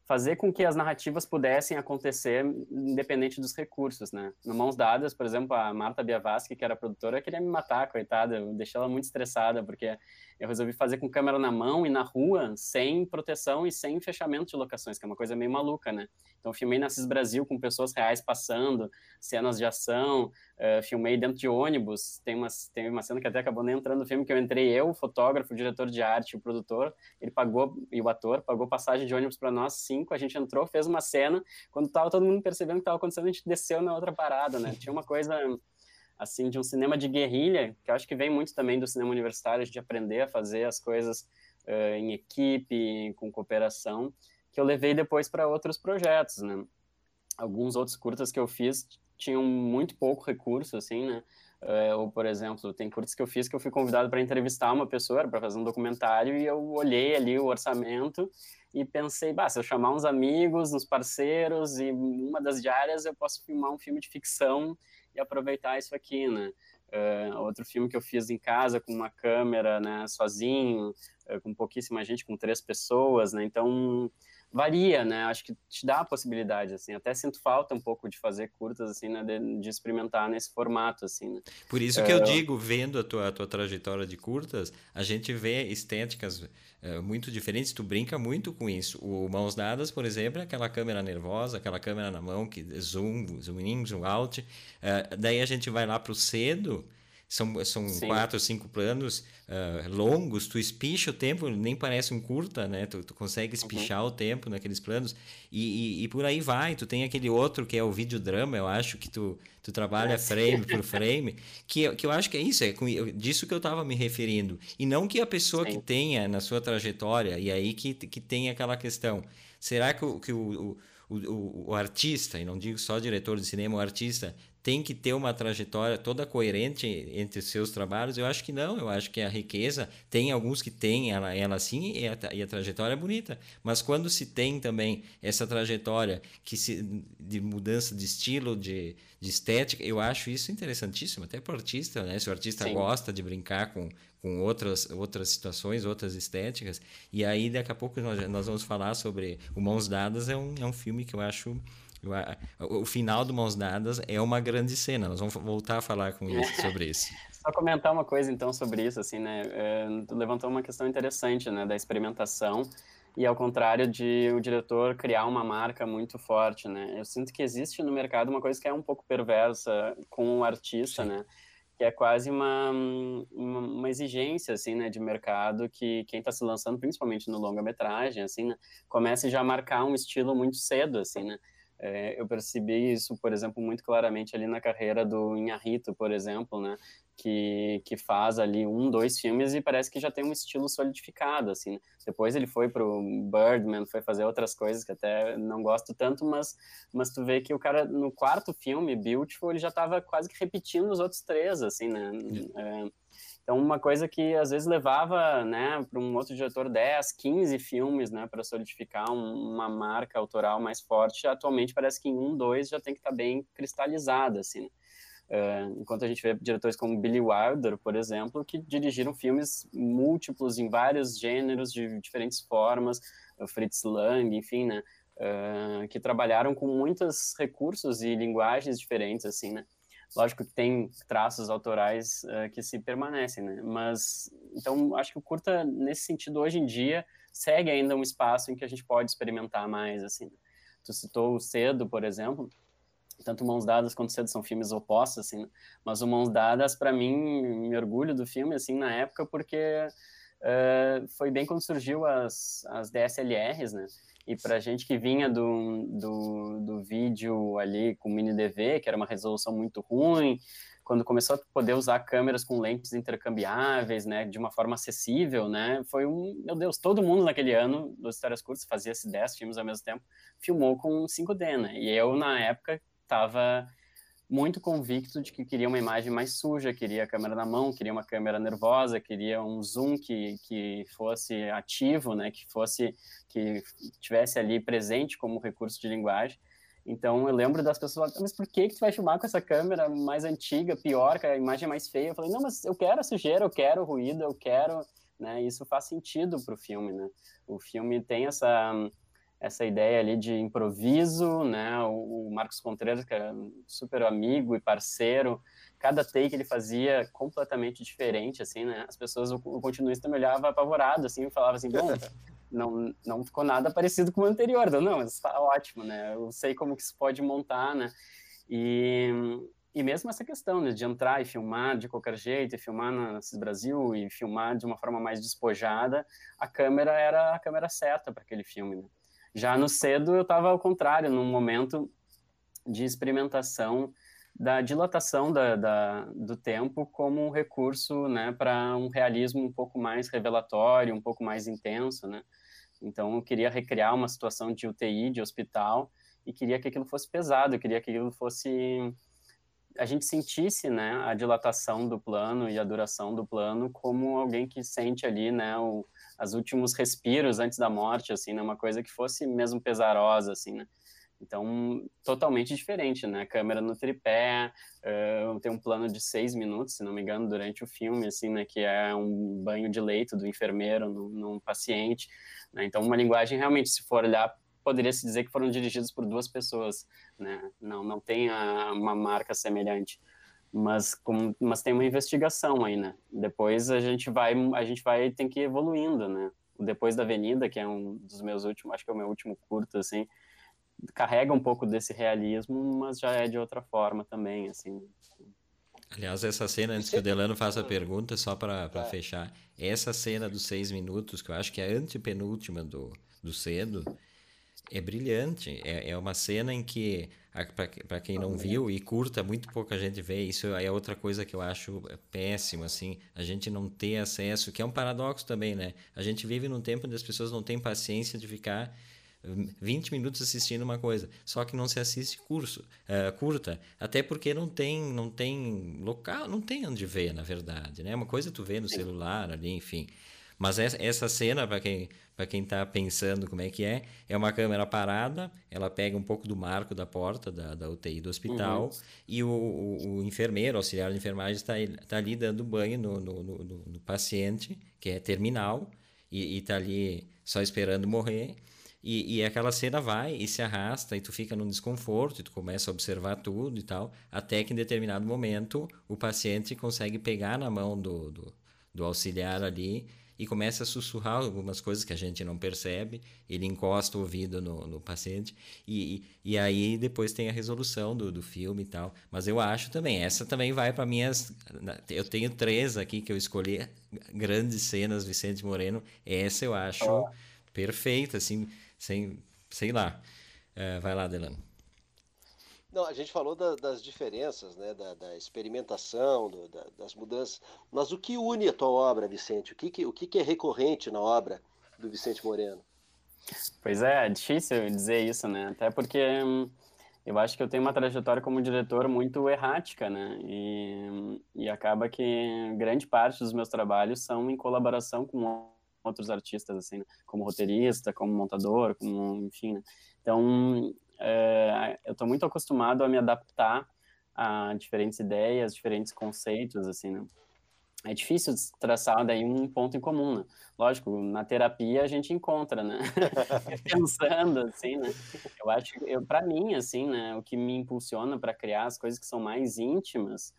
fazer com que as narrativas pudessem acontecer independente dos recursos, né? No Mãos Dadas, por exemplo, a Marta Biavaschi, que era produtora, queria me matar, coitada. Eu deixei ela muito estressada, porque eu resolvi fazer com câmera na mão e na rua, sem proteção e sem fechamento de locações, que é uma coisa meio maluca, né? Então, filmei na CIS Brasil com pessoas reais passando, cenas de ação, uh, filmei dentro de ônibus. Tem uma, tem uma cena que até acabou nem entrando no filme, que eu entrei eu, o fotógrafo, o diretor de arte, o produtor, ele pagou, e o ator, pagou passagem de ônibus para nós, cinco, a gente entrou, fez uma cena, quando tava todo mundo percebendo o que estava acontecendo, a gente desceu na outra parada, né? Tinha uma coisa assim de um cinema de guerrilha, que eu acho que vem muito também do cinema universitário, de aprender a fazer as coisas uh, em equipe, com cooperação que eu levei depois para outros projetos, né? Alguns outros curtas que eu fiz tinham muito pouco recurso, assim, né? Uh, ou, por exemplo, tem curtas que eu fiz que eu fui convidado para entrevistar uma pessoa, para fazer um documentário, e eu olhei ali o orçamento e pensei, bah, se eu chamar uns amigos, uns parceiros, e uma das diárias eu posso filmar um filme de ficção e aproveitar isso aqui, né? Uh, outro filme que eu fiz em casa com uma câmera, né, sozinho, uh, com pouquíssima gente, com três pessoas, né? Então varia, né? Acho que te dá a possibilidade, assim. Até sinto falta um pouco de fazer curtas, assim, né? De, de experimentar nesse formato, assim, né? Por isso que eu é, digo, vendo a tua, a tua trajetória de curtas, a gente vê estéticas uh, muito diferentes. Tu brinca muito com isso. O Mãos Dadas, por exemplo, é aquela câmera nervosa, aquela câmera na mão que zoom, zoom in, zoom out. Uh, daí a gente vai lá para o cedo são, são quatro, cinco planos uh, longos, tu espicha o tempo, nem parece um curta, né? Tu, tu consegue uhum. espichar uhum. o tempo naqueles planos e, e, e, por aí vai. Tu tem aquele outro que é o videodrama, eu acho que tu, tu trabalha frame por *laughs* frame, que, que eu acho que é isso, é com, disso que eu estava me referindo. E não que a pessoa sim. que tenha na sua trajetória, e aí que, que tem aquela questão, será que o, que o, o, o, o artista, e não digo só diretor de cinema, o artista tem que ter uma trajetória toda coerente entre seus trabalhos? Eu acho que não, eu acho que a riqueza tem alguns que têm ela, ela sim e a, e a trajetória é bonita, mas quando se tem também essa trajetória que se, de mudança de estilo, de, de estética, eu acho isso interessantíssimo, até para o artista, né? Se o artista sim. gosta de brincar com, com outras, outras situações, outras estéticas, e aí daqui a pouco nós, nós vamos falar sobre o Mãos Dadas, é um, é um filme que eu acho o final do Mãos Dadas é uma grande cena. Nós vamos voltar a falar com isso, *laughs* sobre isso. Só comentar uma coisa então sobre isso, assim, né? É, tu levantou uma questão interessante, né, da experimentação e ao contrário de o diretor criar uma marca muito forte, né? Eu sinto que existe no mercado uma coisa que é um pouco perversa com o artista, Sim. né? que é quase uma, uma, uma, exigência, assim, né, de mercado que quem está se lançando, principalmente no longa-metragem, assim, né, comece já a marcar um estilo muito cedo, assim, né, é, eu percebi isso, por exemplo, muito claramente ali na carreira do Inharrito, por exemplo, né? Que, que faz ali um, dois filmes e parece que já tem um estilo solidificado, assim. Né? Depois ele foi pro Birdman, foi fazer outras coisas que até não gosto tanto, mas, mas tu vê que o cara, no quarto filme, Beautiful, ele já estava quase que repetindo os outros três, assim, né? É, então, uma coisa que às vezes levava, né, para um outro diretor 10, 15 filmes, né, para solidificar um, uma marca autoral mais forte, atualmente parece que em um, dois já tem que estar tá bem cristalizada, assim, né? Uh, enquanto a gente vê diretores como Billy Wilder, por exemplo, que dirigiram filmes múltiplos em vários gêneros, de diferentes formas, Fritz Lang, enfim, né, uh, que trabalharam com muitos recursos e linguagens diferentes, assim, né, Lógico que tem traços autorais uh, que se permanecem, né? Mas, então, acho que o curta, nesse sentido, hoje em dia, segue ainda um espaço em que a gente pode experimentar mais, assim. Né? Tu citou o Cedo, por exemplo, tanto Mãos Dadas quanto Cedo são filmes opostos, assim, né? mas o Mãos Dadas, para mim, me orgulho do filme, assim, na época, porque uh, foi bem quando surgiu as, as DSLRs, né? E para gente que vinha do, do, do vídeo ali com mini DV, que era uma resolução muito ruim, quando começou a poder usar câmeras com lentes intercambiáveis, né, de uma forma acessível, né, foi um, meu Deus, todo mundo naquele ano dos histórias curtas fazia esses 10 filmes ao mesmo tempo, filmou com 5D, né, e eu na época estava muito convicto de que queria uma imagem mais suja, queria a câmera na mão, queria uma câmera nervosa, queria um zoom que, que fosse ativo, né, que fosse que tivesse ali presente como recurso de linguagem. Então eu lembro das pessoas, mas por que que tu vai filmar com essa câmera mais antiga, pior, que a imagem é mais feia? Eu falei, não, mas eu quero a sujeira, eu quero o ruído, eu quero, né? Isso faz sentido para o filme, né? O filme tem essa essa ideia ali de improviso, né? O, Marcos Contreras, que é super amigo e parceiro, cada take ele fazia completamente diferente, assim, né? As pessoas, o, continuista me olhava apavorado, assim, e falava assim, bom, *laughs* não, não ficou nada parecido com o anterior. Eu, não, mas está ótimo, né? Eu sei como que se pode montar, né? E, e mesmo essa questão né, de entrar e filmar de qualquer jeito, e filmar na CIS Brasil, e filmar de uma forma mais despojada, a câmera era a câmera certa para aquele filme, né? Já no cedo eu estava ao contrário, num momento de experimentação da dilatação da, da, do tempo como um recurso né, para um realismo um pouco mais revelatório, um pouco mais intenso. Né? Então eu queria recriar uma situação de UTI, de hospital, e queria que aquilo fosse pesado, queria que aquilo fosse a gente sentisse né, a dilatação do plano e a duração do plano como alguém que sente ali né, o, as últimos respiros antes da morte, assim, né? Uma coisa que fosse mesmo pesarosa, assim, né? Então, totalmente diferente, né? Câmera no tripé, uh, tem um plano de seis minutos, se não me engano, durante o filme, assim, né? Que é um banho de leito do enfermeiro num, num paciente, né? Então, uma linguagem, realmente, se for olhar, poderia se dizer que foram dirigidos por duas pessoas, né? Não, não tem a, uma marca semelhante mas com, mas tem uma investigação aí, né? Depois a gente vai a gente vai tem que ir evoluindo, né? Depois da Avenida, que é um dos meus últimos, acho que é o meu último curto assim, carrega um pouco desse realismo, mas já é de outra forma também, assim. Aliás, essa cena, antes que o Delano faça a pergunta, só para é. fechar, essa cena dos seis minutos, que eu acho que é a antepenúltima do, do Cedo, é brilhante. É, é uma cena em que para quem não viu e curta, muito pouca gente vê. Isso é outra coisa que eu acho péssimo, assim, a gente não ter acesso, que é um paradoxo também, né? A gente vive num tempo onde as pessoas não têm paciência de ficar 20 hum, minutos assistindo uma coisa, só que não se assiste curso, uh, curta, até porque não tem, não tem local, não tem onde ver, na verdade, né? Uma coisa tu vê no celular ali, enfim. Mas essa cena, para quem para quem está pensando como é que é, é uma câmera parada, ela pega um pouco do marco da porta da, da UTI do hospital uhum. e o, o, o, enfermeiro, auxiliar de enfermagem, está tá ali dando banho no, no, no, no, paciente, que é terminal, e está ali só esperando morrer. E, e aquela cena vai e se arrasta e tu fica num desconforto e tu começa a observar tudo e tal, até que em determinado momento o paciente consegue pegar na mão do, do, do auxiliar ali e começa a sussurrar algumas coisas que a gente não percebe. Ele encosta o ouvido no, no paciente e, e, e, aí depois tem a resolução do, do filme e tal. Mas eu acho também, essa também vai para minhas. Eu tenho três aqui que eu escolhi, grandes cenas, Vicente Moreno. Essa eu acho oh. perfeita, assim, sem, sei lá. Uh, vai lá, Delano. Não, a gente falou da, das diferenças, né, da, da experimentação, do, da, das mudanças. Mas o que une a tua obra, Vicente? O que, que, o que, que é recorrente na obra do Vicente Moreno? Pois é, é difícil dizer isso, né? Até porque hum, eu acho que eu tenho uma trajetória como diretor muito errática, né? E, e acaba que grande parte dos meus trabalhos são em colaboração com outros artistas, assim, né? como roteirista, como montador, como, enfim, né? Então, é, eu estou muito acostumado a me adaptar a diferentes ideias, diferentes conceitos, assim, né? É difícil traçar daí um ponto em comum, né? Lógico, na terapia a gente encontra, né? *laughs* *laughs* Pensando, assim, né? Eu acho, eu, para mim, assim, né? O que me impulsiona para criar as coisas que são mais íntimas,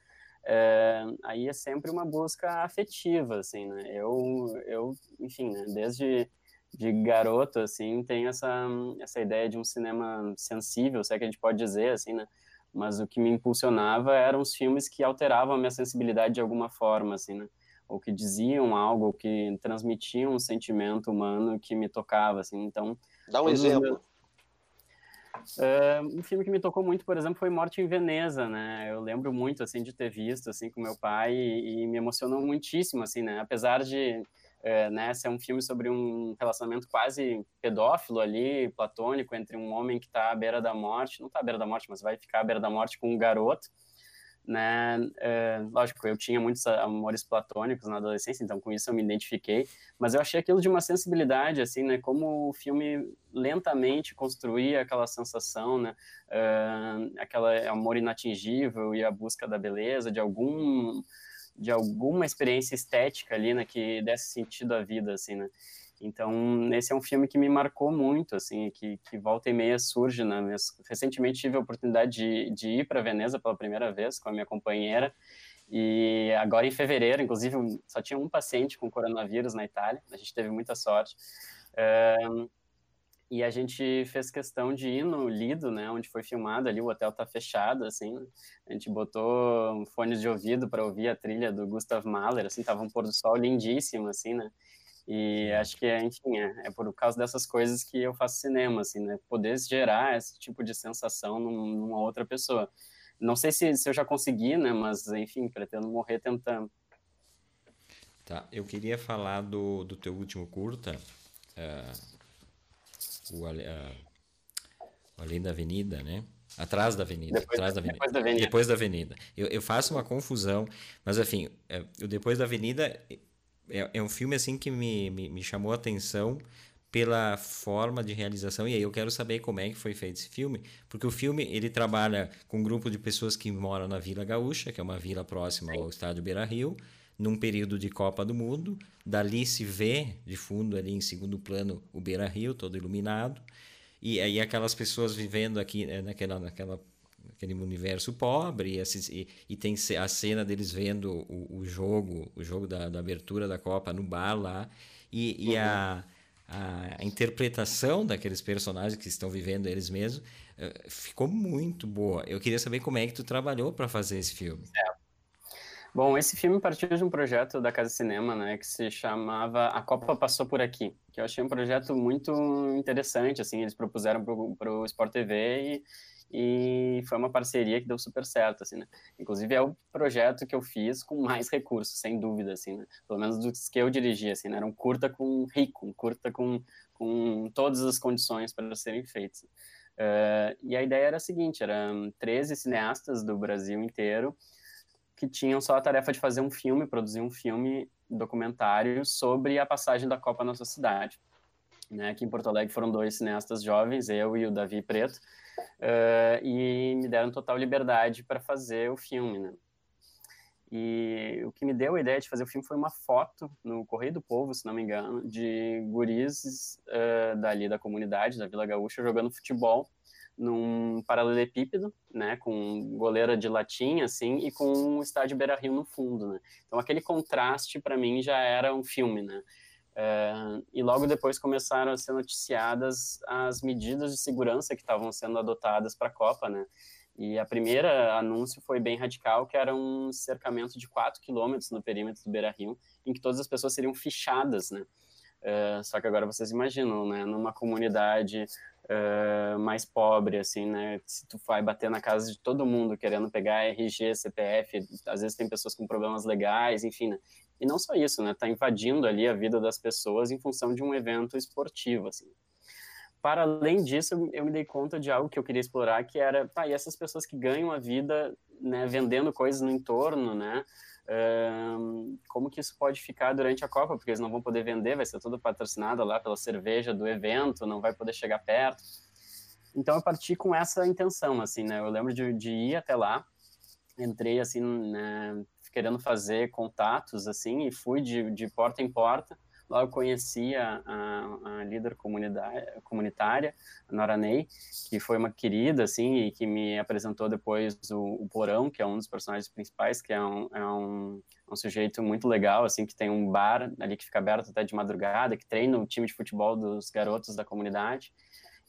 é, aí é sempre uma busca afetiva, assim, né? Eu, eu enfim, né? Desde de garoto, assim, tem essa, essa ideia de um cinema sensível, se é que a gente pode dizer, assim, né? Mas o que me impulsionava eram os filmes que alteravam a minha sensibilidade de alguma forma, assim, né? Ou que diziam algo, ou que transmitiam um sentimento humano que me tocava, assim, então... Dá um exemplo. Meus... Uh, um filme que me tocou muito, por exemplo, foi Morte em Veneza, né? Eu lembro muito, assim, de ter visto, assim, com meu pai e, e me emocionou muitíssimo, assim, né? Apesar de é, né, ser um filme sobre um relacionamento quase pedófilo ali, platônico, entre um homem que está à beira da morte, não está à beira da morte, mas vai ficar à beira da morte com um garoto, né, é, lógico, eu tinha muitos amores platônicos na adolescência, então com isso eu me identifiquei, mas eu achei aquilo de uma sensibilidade, assim, né, como o filme lentamente construía aquela sensação, né, uh, aquela amor inatingível e a busca da beleza, de algum de alguma experiência estética ali, né, que desse sentido à vida, assim, né. Então, esse é um filme que me marcou muito, assim, que, que volta e meia surge, né. Recentemente tive a oportunidade de, de ir para Veneza pela primeira vez com a minha companheira, e agora em fevereiro, inclusive, só tinha um paciente com coronavírus na Itália, a gente teve muita sorte. E a gente fez questão de ir no Lido, né, onde foi filmado ali, o hotel tá fechado, assim. A gente botou fones de ouvido para ouvir a trilha do Gustav Mahler, assim, tava um pôr do sol lindíssimo, assim, né? E acho que, enfim, é, é, por causa dessas coisas que eu faço cinema, assim, né? Poder gerar esse tipo de sensação numa outra pessoa. Não sei se, se eu já consegui, né? Mas, enfim, pretendo morrer tentando. Tá, eu queria falar do, do teu último curta, uh o, a, além da avenida, né? Atrás da avenida. Depois, atrás da, avenida. Depois da avenida. Depois da avenida. Eu, eu faço uma confusão, mas enfim, é, o Depois da Avenida é, é um filme assim que me, me, me, chamou a atenção pela forma de realização e aí eu quero saber como é que foi feito esse filme, porque o filme ele trabalha com um grupo de pessoas que moram na Vila Gaúcha, que é uma vila próxima ao estádio Beira-Rio, num período de Copa do Mundo. Dali se vê, de fundo, ali em segundo plano, o Beira Rio, todo iluminado. E aí aquelas pessoas vivendo aqui né, naquela, naquela, naquele universo pobre. E, e, e, tem a cena deles vendo o, o jogo, o jogo da, da, abertura da Copa no bar lá. E, e a, a interpretação daqueles personagens que estão vivendo eles mesmos eh, ficou muito boa. Eu queria saber como é que tu trabalhou para fazer esse filme. É. Bom, esse filme partiu de um projeto da Casa Cinema, né, que se chamava A Copa Passou Por Aqui, que eu achei um projeto muito interessante, assim, eles propuseram para o Sport TV e, e foi uma parceria que deu super certo, assim, né? Inclusive é o projeto que eu fiz com mais recursos, sem dúvida, assim, né? Pelo menos dos que eu dirigi, assim, né? Era um curta com rico, um curta com, com todas as condições para serem feitos. Uh, e a ideia era a seguinte, eram 13 cineastas do Brasil inteiro que tinham só a tarefa de fazer um filme, produzir um filme documentário sobre a passagem da Copa na nossa cidade. Né? Aqui em Porto Alegre foram dois cineastas jovens, eu e o Davi Preto, uh, e me deram total liberdade para fazer o filme. Né? E o que me deu a ideia de fazer o filme foi uma foto no Correio do Povo, se não me engano, de guris uh, dali da comunidade, da Vila Gaúcha, jogando futebol num paralelepípedo, né, com goleira de latinha, assim, e com um estádio Beira-Rio no fundo, né. Então, aquele contraste, para mim, já era um filme, né. Uh, e logo depois começaram a ser noticiadas as medidas de segurança que estavam sendo adotadas para a Copa, né? E a primeira anúncio foi bem radical, que era um cercamento de 4 quilômetros no perímetro do Beira-Rio, em que todas as pessoas seriam fichadas, né? Uh, só que agora vocês imaginam, né? Numa comunidade uh, mais pobre, assim, né? Se tu vai bater na casa de todo mundo querendo pegar RG, CPF, às vezes tem pessoas com problemas legais, enfim, né? E não só isso, né? Tá invadindo ali a vida das pessoas em função de um evento esportivo, assim para além disso, eu me dei conta de algo que eu queria explorar, que era, tá, e essas pessoas que ganham a vida, né, vendendo coisas no entorno, né, como que isso pode ficar durante a Copa, porque eles não vão poder vender, vai ser tudo patrocinado lá pela cerveja do evento, não vai poder chegar perto. Então eu parti com essa intenção, assim, né, eu lembro de, de ir até lá, entrei, assim, né, querendo fazer contatos, assim, e fui de, de porta em porta, Lá eu conheci a, a, a líder comunitária, a Nora Ney, que foi uma querida, assim, e que me apresentou depois o, o Porão, que é um dos personagens principais, que é um, é um, um, sujeito muito legal, assim, que tem um bar ali que fica aberto até de madrugada, que treina o time de futebol dos garotos da comunidade.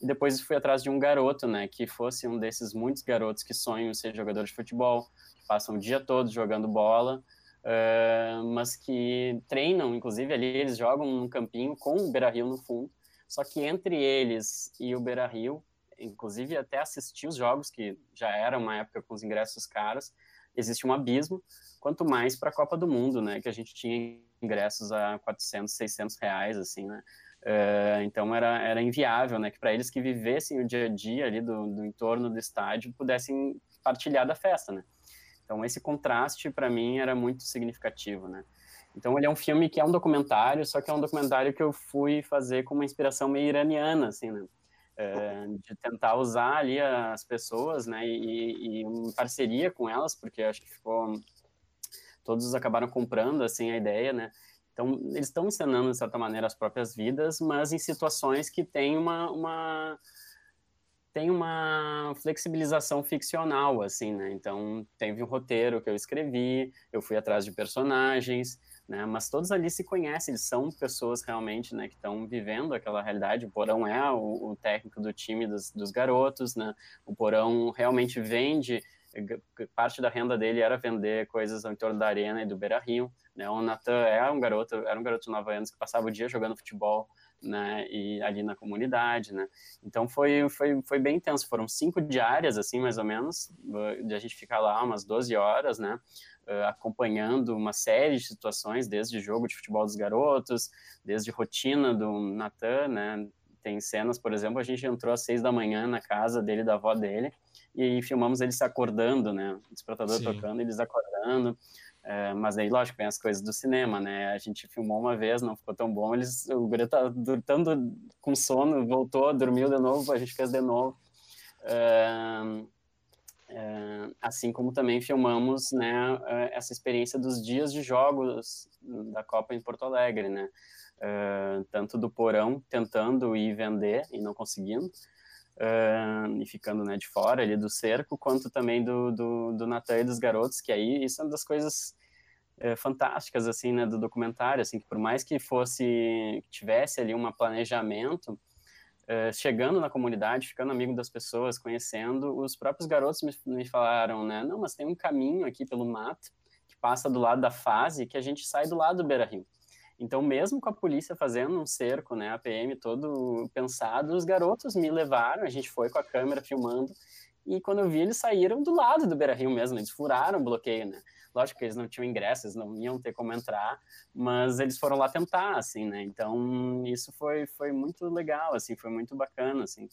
E depois fui atrás de um garoto, né, que fosse um desses muitos garotos que sonham ser jogador de futebol, que passam o dia todo jogando bola, uh, mas que treinam, inclusive ali eles jogam num campinho com o Beira Rio no fundo, só que entre eles e o Beira Rio, inclusive até assistir os jogos, que já era uma época com os ingressos caros, existe um abismo, quanto mais para a Copa do Mundo, né, que a gente tinha ingressos a 400, 600 reais, assim, né, Uh, então era, era inviável, né, que para eles que vivessem o dia a dia ali do, do entorno do estádio pudessem partilhar da festa, né. Então esse contraste para mim era muito significativo, né? Então ele é um filme que é um documentário, só que é um documentário que eu fui fazer com uma inspiração meio iraniana, assim, né? É, de tentar usar ali as pessoas, né? E, e em parceria com elas, porque acho que ficou todos acabaram comprando assim a ideia, né? Então eles estão encenando de certa maneira as próprias vidas, mas em situações que têm uma, uma tem uma flexibilização ficcional, assim, né? Então, teve um roteiro que eu escrevi, eu fui atrás de personagens, né? Mas todos ali se conhecem, eles são pessoas realmente, né? Que estão vivendo aquela realidade. O Porão é o, o técnico do time dos, dos, garotos, né? O Porão realmente vende, parte da renda dele era vender coisas em torno da arena e do Beira Rio, né? O Natan é um garoto, era um garoto de 9 anos que passava o dia jogando futebol, né, e ali na comunidade, né, então foi, foi, foi bem intenso, foram cinco diárias, assim, mais ou menos, de a gente ficar lá umas 12 horas, né, acompanhando uma série de situações, desde jogo de futebol dos garotos, desde rotina do Natan, né, tem cenas, por exemplo, a gente entrou às seis da manhã na casa dele, da avó dele, e filmamos ele se acordando, né, o despertador Sim. tocando, eles acordando, é, mas aí, lógico, vem as coisas do cinema, né? A gente filmou uma vez, não ficou tão bom. Eles, o guri tá tanto com sono, voltou, dormiu de novo, a gente fez de novo. É, é, assim como também filmamos, né, essa experiência dos dias de jogos da Copa em Porto Alegre, né? Tanto do porão tentando ir vender e não conseguindo, Uh, e ficando né, de fora ali do cerco, quanto também do, do, do Natan e dos garotos, que aí isso é uma das coisas uh, fantásticas assim né, do documentário, assim que por mais que fosse tivesse ali um planejamento, uh, chegando na comunidade, ficando amigo das pessoas, conhecendo, os próprios garotos me, me falaram, né, não, mas tem um caminho aqui pelo mato que passa do lado da fase que a gente sai do lado do Beira Rio. Então, mesmo com a polícia fazendo um cerco, né, a PM todo pensado, os garotos me levaram, a gente foi com a câmera filmando, e quando eu vi, eles saíram do lado do Beira Rio mesmo, eles furaram o bloqueio, né? Lógico que eles não tinham ingresso, eles não iam ter como entrar, mas eles foram lá tentar, assim, né? Então, isso foi, foi muito legal, assim, foi muito bacana, assim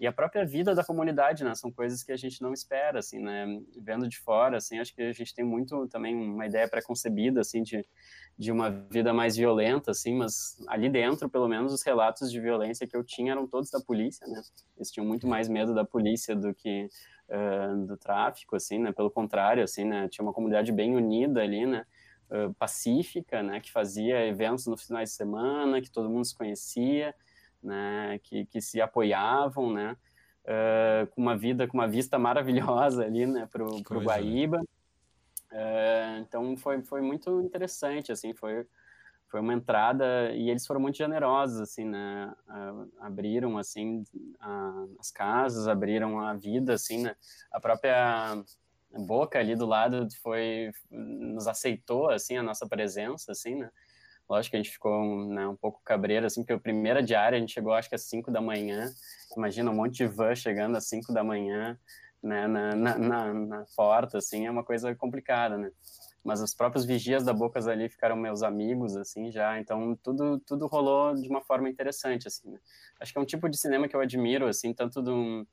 e a própria vida da comunidade, né? São coisas que a gente não espera, assim, né? Vendo de fora, assim, acho que a gente tem muito também uma ideia preconcebida, assim, de, de uma vida mais violenta, assim, mas ali dentro, pelo menos, os relatos de violência que eu tinha eram todos da polícia, né? Eles tinham muito mais medo da polícia do que uh, do tráfico, assim, né? Pelo contrário, assim, né? Tinha uma comunidade bem unida ali, né? Pacífica, né? Que fazia eventos no finais de semana, que todo mundo se conhecia, né, que, que se apoiavam, né, uh, com uma vida, com uma vista *laughs* maravilhosa ali, né, para o né? Guaíba. Uh, então foi, foi muito interessante, assim, foi, foi uma entrada e eles foram muito generosos assim né abriram assim a, as casas abriram a vida assim né a própria boca ali do lado foi nos aceitou assim a nossa presença assim né lógico que a gente ficou né, um pouco cabreiro assim porque a primeira diária a gente chegou acho que às 5 da manhã imagina um monte de van chegando às 5 da manhã né na, na, na, na porta assim é uma coisa complicada né mas os próprios vigias da Bocas ali ficaram meus amigos, assim, já, então tudo, tudo rolou de uma forma interessante, assim, né? Acho que é um tipo de cinema que eu admiro, assim, tanto do,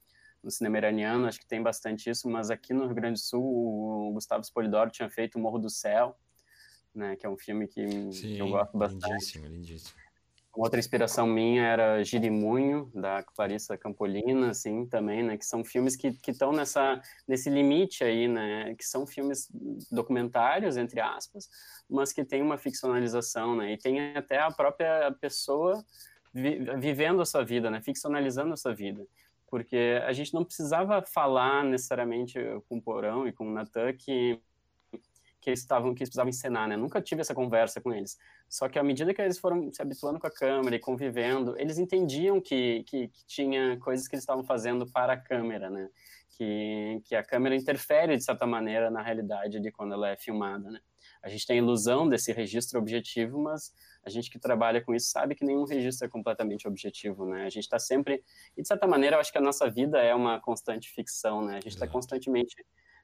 no cinema iraniano, acho que tem bastante isso, mas aqui no Rio Grande do Sul, o Gustavo Spolidoro tinha feito O Morro do Céu, né, que é um filme que, Sim, que eu gosto bastante. lindíssimo, lindíssimo. Outra inspiração minha era Girimunho, da Clarissa Campolina, assim, também, né, que são filmes que estão nessa, nesse limite aí, né, que são filmes documentários, entre aspas, mas que tem uma ficcionalização, né, e tem até a própria pessoa vi, vivendo a sua vida, né, ficcionalizando a sua vida, porque a gente não precisava falar necessariamente com o Porão e com o Natan que que eles estavam que eles precisavam encenar, né? Nunca tive essa conversa com eles. Só que à medida que eles foram se habituando com a câmera e convivendo, eles entendiam que, que, que tinha coisas que eles estavam fazendo para a câmera, né? Que, que a câmera interfere de certa maneira na realidade de quando ela é filmada, né? A gente tem a ilusão desse registro objetivo, mas a gente que trabalha com isso sabe que nenhum registro é completamente objetivo, né? A gente está sempre, e de certa maneira, eu acho que a nossa vida é uma constante ficção, né? A gente está constantemente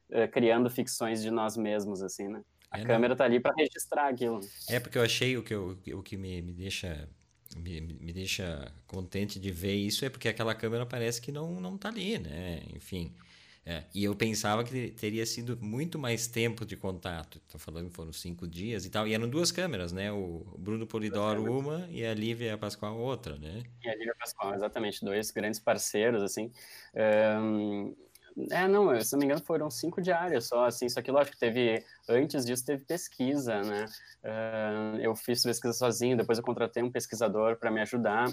uh, criando ficções de nós mesmos, assim, né? A é, câmera não. tá ali para registrar aquilo. É porque eu achei o que, eu, o que me, me deixa me, me deixa contente de ver isso é porque aquela câmera parece que não não tá ali, né? Enfim. É, e eu pensava que teria sido muito mais tempo de contato. Estou falando que foram cinco dias e tal. E eram duas câmeras, né? O Bruno Polidoro uma e a Lívia Pascoal outra, né? E a Lívia Pascoal, exatamente. Dois grandes parceiros, assim. Um, é, não, se não me engano foram cinco diárias só, assim, só que lógico, teve, antes disso teve pesquisa, né, uh, eu fiz pesquisa sozinho, depois eu contratei um pesquisador para me ajudar,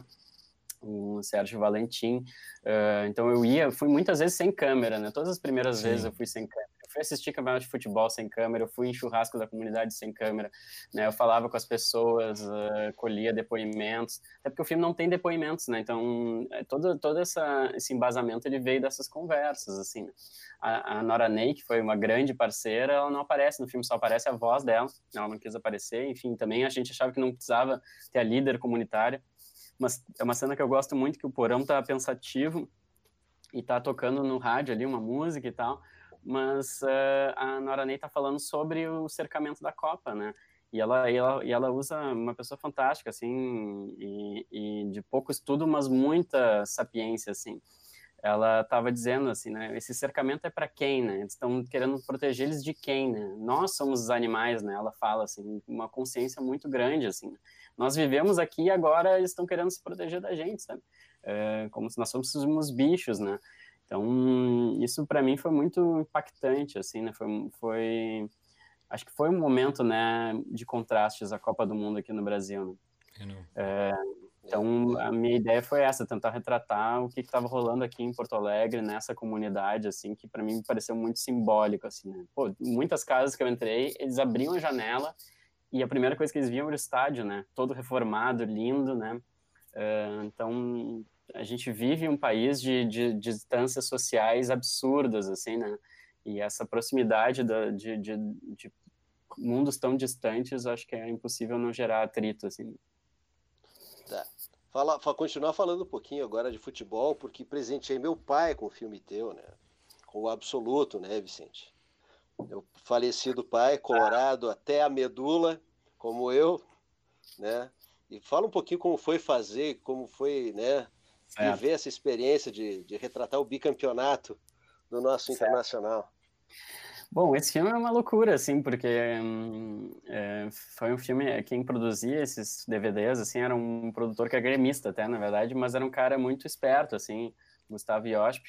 o Sérgio Valentim, uh, então eu ia, fui muitas vezes sem câmera, né, todas as primeiras Sim. vezes eu fui sem câmera, fui assistir campeonato de futebol sem câmera, eu fui em churrasco da comunidade sem câmera, né? Eu falava com as pessoas, uh, colhia depoimentos, até porque o filme não tem depoimentos, né? Então, é, todo, todo essa, esse embasamento, ele veio dessas conversas, assim, né? A, a Nora Ney, que foi uma grande parceira, ela não aparece no filme, só aparece a voz dela, ela não quis aparecer, enfim, também a gente achava que não precisava ter a líder comunitária, mas é uma cena que eu gosto muito, que o Porão tá pensativo, e tá tocando no rádio ali uma música e tal, mas uh, a Nora Ney está falando sobre o cercamento da Copa, né? E ela, e ela, e ela usa uma pessoa fantástica, assim, e, e de pouco estudo, mas muita sapiência, assim. Ela estava dizendo assim, né? Esse cercamento é para quem, né? Eles estão querendo proteger eles de quem, né? Nós somos os animais, né? Ela fala assim, uma consciência muito grande, assim. Nós vivemos aqui e agora eles estão querendo se proteger da gente, sabe? É, como se nós fôssemos bichos, né? Então, isso para mim foi muito impactante, assim, né? Foi, foi, acho que foi um momento, né, de contrastes a Copa do Mundo aqui no Brasil, né? É, então, a minha ideia foi essa, tentar retratar o que estava rolando aqui em Porto Alegre, nessa comunidade, assim, que para mim me pareceu muito simbólico, assim, né? Pô, muitas casas que eu entrei, eles abriam a janela e a primeira coisa que eles viam era o estádio, né? Todo reformado, lindo, né? Uh, então, a gente vive um país de, de, de, distâncias sociais absurdas, assim, né? E essa proximidade da, de, de, de, mundos tão distantes, acho que é impossível não gerar atrito, assim. Tá. Fala, continuar falando um pouquinho agora de futebol, porque presenteei meu pai com o filme teu, né? Com o absoluto, né, Vicente? Meu falecido pai, colorado até a medula, como eu, né? E fala um pouquinho como foi fazer, como foi, né? Certo. viver essa experiência de, de retratar o bicampeonato do nosso certo. internacional. Bom, esse filme é uma loucura, assim, porque hum, é, foi um filme, quem produzia esses DVDs, assim, era um produtor que é gremista até, na verdade, mas era um cara muito esperto, assim, Gustavo Iosp,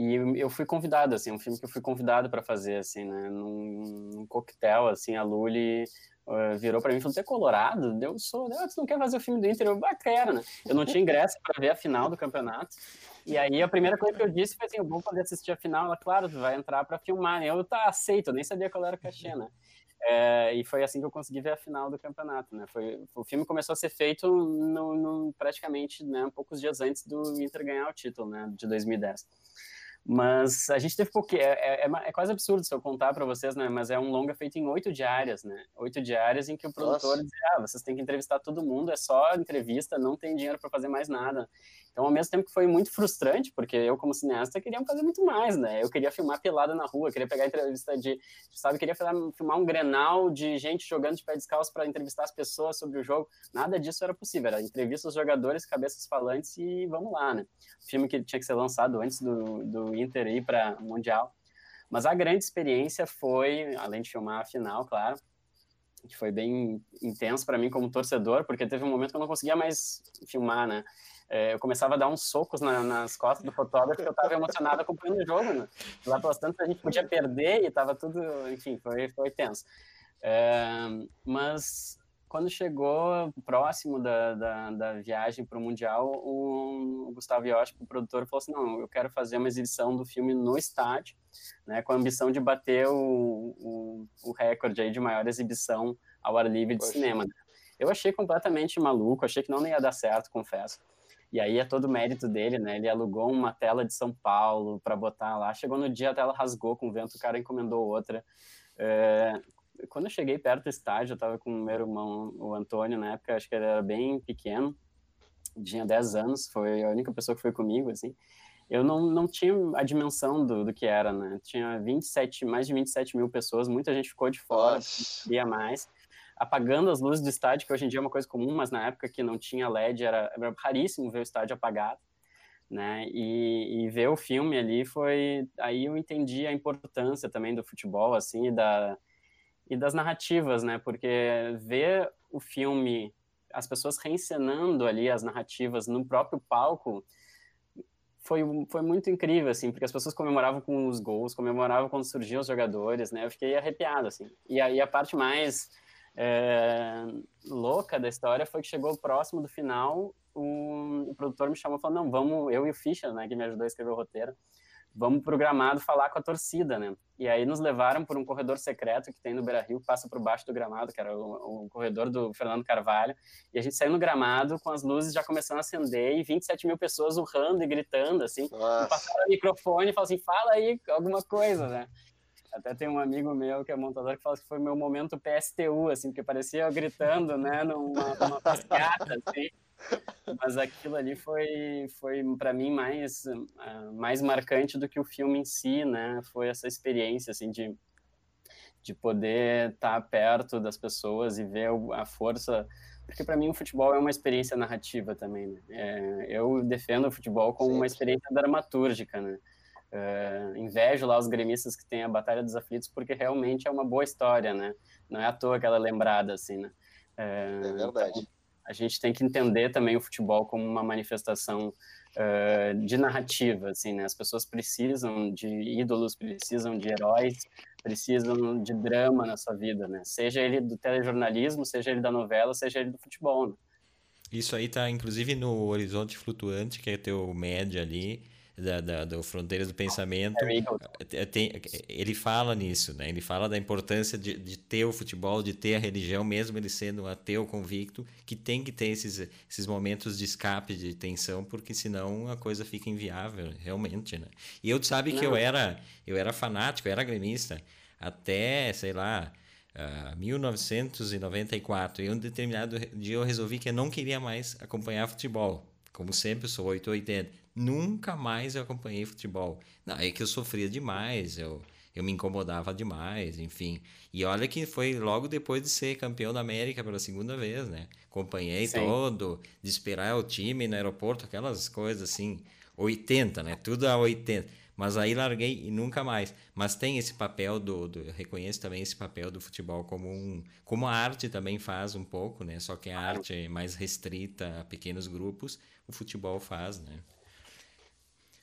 e eu fui convidado, assim, um filme que eu fui convidado para fazer, assim, né, num, num coquetel, assim, a Lully uh, virou para mim e falou: Você é colorado? Eu sou. Você não quer fazer o filme do Inter? Eu, quero, né? Eu não tinha ingresso para ver a final do campeonato. E aí a primeira coisa que eu disse foi assim: Eu vou poder assistir a final. Ela, claro, vai entrar para filmar. Eu tá aceito, eu nem sabia qual era o cachê, né? É, e foi assim que eu consegui ver a final do campeonato, né? Foi, o filme começou a ser feito no, no, praticamente né, poucos dias antes do Inter ganhar o título, né? De 2010. Mas a gente teve pouquinho. É, é, é, é quase absurdo se eu contar para vocês, né? Mas é um longa feito em oito diárias, né? Oito diárias em que o produtor Nossa. dizia: ah, vocês têm que entrevistar todo mundo, é só entrevista, não tem dinheiro para fazer mais nada. Então, ao mesmo tempo que foi muito frustrante, porque eu, como cineasta, queria fazer muito mais, né? Eu queria filmar pelada na rua, queria pegar entrevista de, sabe, queria filmar um grenal de gente jogando de pé descalço para entrevistar as pessoas sobre o jogo. Nada disso era possível, era entrevista aos jogadores, cabeças falantes e vamos lá, né? Filme que tinha que ser lançado antes do, do Inter ir para Mundial. Mas a grande experiência foi, além de filmar a final, claro, que foi bem intenso para mim como torcedor, porque teve um momento que eu não conseguia mais filmar, né? é, eu começava a dar uns socos na, nas costas do fotógrafo, porque eu estava emocionado acompanhando o jogo, né? Lá pelas tantas a gente podia perder e estava tudo, enfim, foi, foi tenso. É, mas quando chegou próximo da, da, da viagem para o Mundial, o Gustavo Yoshi, o produtor, falou assim, não, eu quero fazer uma exibição do filme no estádio, né, com a ambição de bater o, o, o recorde aí de maior exibição ao ar livre de Poxa. cinema. Eu achei completamente maluco, achei que não ia dar certo, confesso. E aí é todo o mérito dele, né? Ele alugou uma tela de São Paulo para botar lá. Chegou no dia, a tela rasgou com o vento, o cara encomendou outra. É... Quando eu cheguei perto do estádio, eu estava com o meu irmão, o Antônio, na época, acho que ele era bem pequeno, tinha 10 anos, foi a única pessoa que foi comigo, assim. Eu não, não tinha a dimensão do, do que era, né? Tinha 27, mais de 27 mil pessoas, muita gente ficou de fora, queria mais apagando as luzes do estádio, que hoje em dia é uma coisa comum, mas na época que não tinha LED era, era raríssimo ver o estádio apagado, né? E, e, ver o filme ali foi aí eu entendi a importância também do futebol assim e da e das narrativas, né? Porque ver o filme, as pessoas reencenando ali as narrativas no próprio palco foi, foi muito incrível, assim, porque as pessoas comemoravam com os gols, comemoravam quando surgiam os jogadores, né? Eu fiquei arrepiado, assim. E aí a parte mais é, louca da história foi que chegou próximo do final, o, o produtor me chamou e falou, não, vamos, eu e o Fischer, né, que me ajudou a escrever o roteiro, vamos pro gramado falar com a torcida, né? E aí nos levaram por um corredor secreto que tem no Beira-Rio, passa por baixo do gramado, que era o, o, corredor do Fernando Carvalho, e a gente saiu no gramado com as luzes já começando a acender e 27 mil pessoas urrando e gritando, assim, passaram o microfone e falaram assim, fala aí alguma coisa, né? Até tem um amigo meu que é montador que fala que foi meu momento PSTU, assim, porque parecia eu gritando, né, numa, numa *laughs* passeata, assim. Mas aquilo ali foi, foi para mim mais, uh, mais marcante do que o filme em si, né? Foi essa experiência, assim, de, de poder estar tá perto das pessoas e ver a força porque para mim o futebol é uma experiência narrativa também, né? É, eu defendo o futebol como uma experiência dramatúrgica, né? Uh, invejo lá os gremistas que têm a Batalha dos Aflitos, porque realmente é uma boa história, né? Não é à toa aquela lembrada, assim, né? Uh, é verdade. Então, a gente tem que entender também o futebol como uma manifestação uh, de narrativa, assim, né? As pessoas precisam de ídolos, precisam de heróis, precisam de drama na sua vida, né? Seja ele do telejornalismo, seja ele da novela, seja ele do futebol, né? Isso aí tá, inclusive, no Horizonte Flutuante, que é teu média ali, da, da, do Fronteiras do Pensamento, é, tem, ele fala nisso, né? Ele fala da importância de, de ter o futebol, de ter a religião, mesmo ele sendo um ateu convicto, que tem que ter esses, esses momentos de escape, de tensão, porque senão a coisa fica inviável, realmente, né? E eu sabe que eu era, eu era fanático, eu era gremista, até, sei lá, Uh, 1994. E um determinado dia eu resolvi que eu não queria mais acompanhar futebol. Como sempre, sou 880. Nunca mais eu acompanhei futebol. Não, é que eu sofria demais, eu, eu me incomodava demais, enfim. E olha que foi logo depois de ser campeão da América pela segunda vez, né? Acompanhei Sim. todo, de esperar o time no aeroporto, aquelas coisas assim, 80, né? Tudo a 80. Mas aí larguei e nunca mais. Mas tem esse papel do, do reconheço também esse papel do futebol como um, como a arte também faz um pouco, né? Só que a arte é mais restrita a pequenos grupos, o futebol faz, né?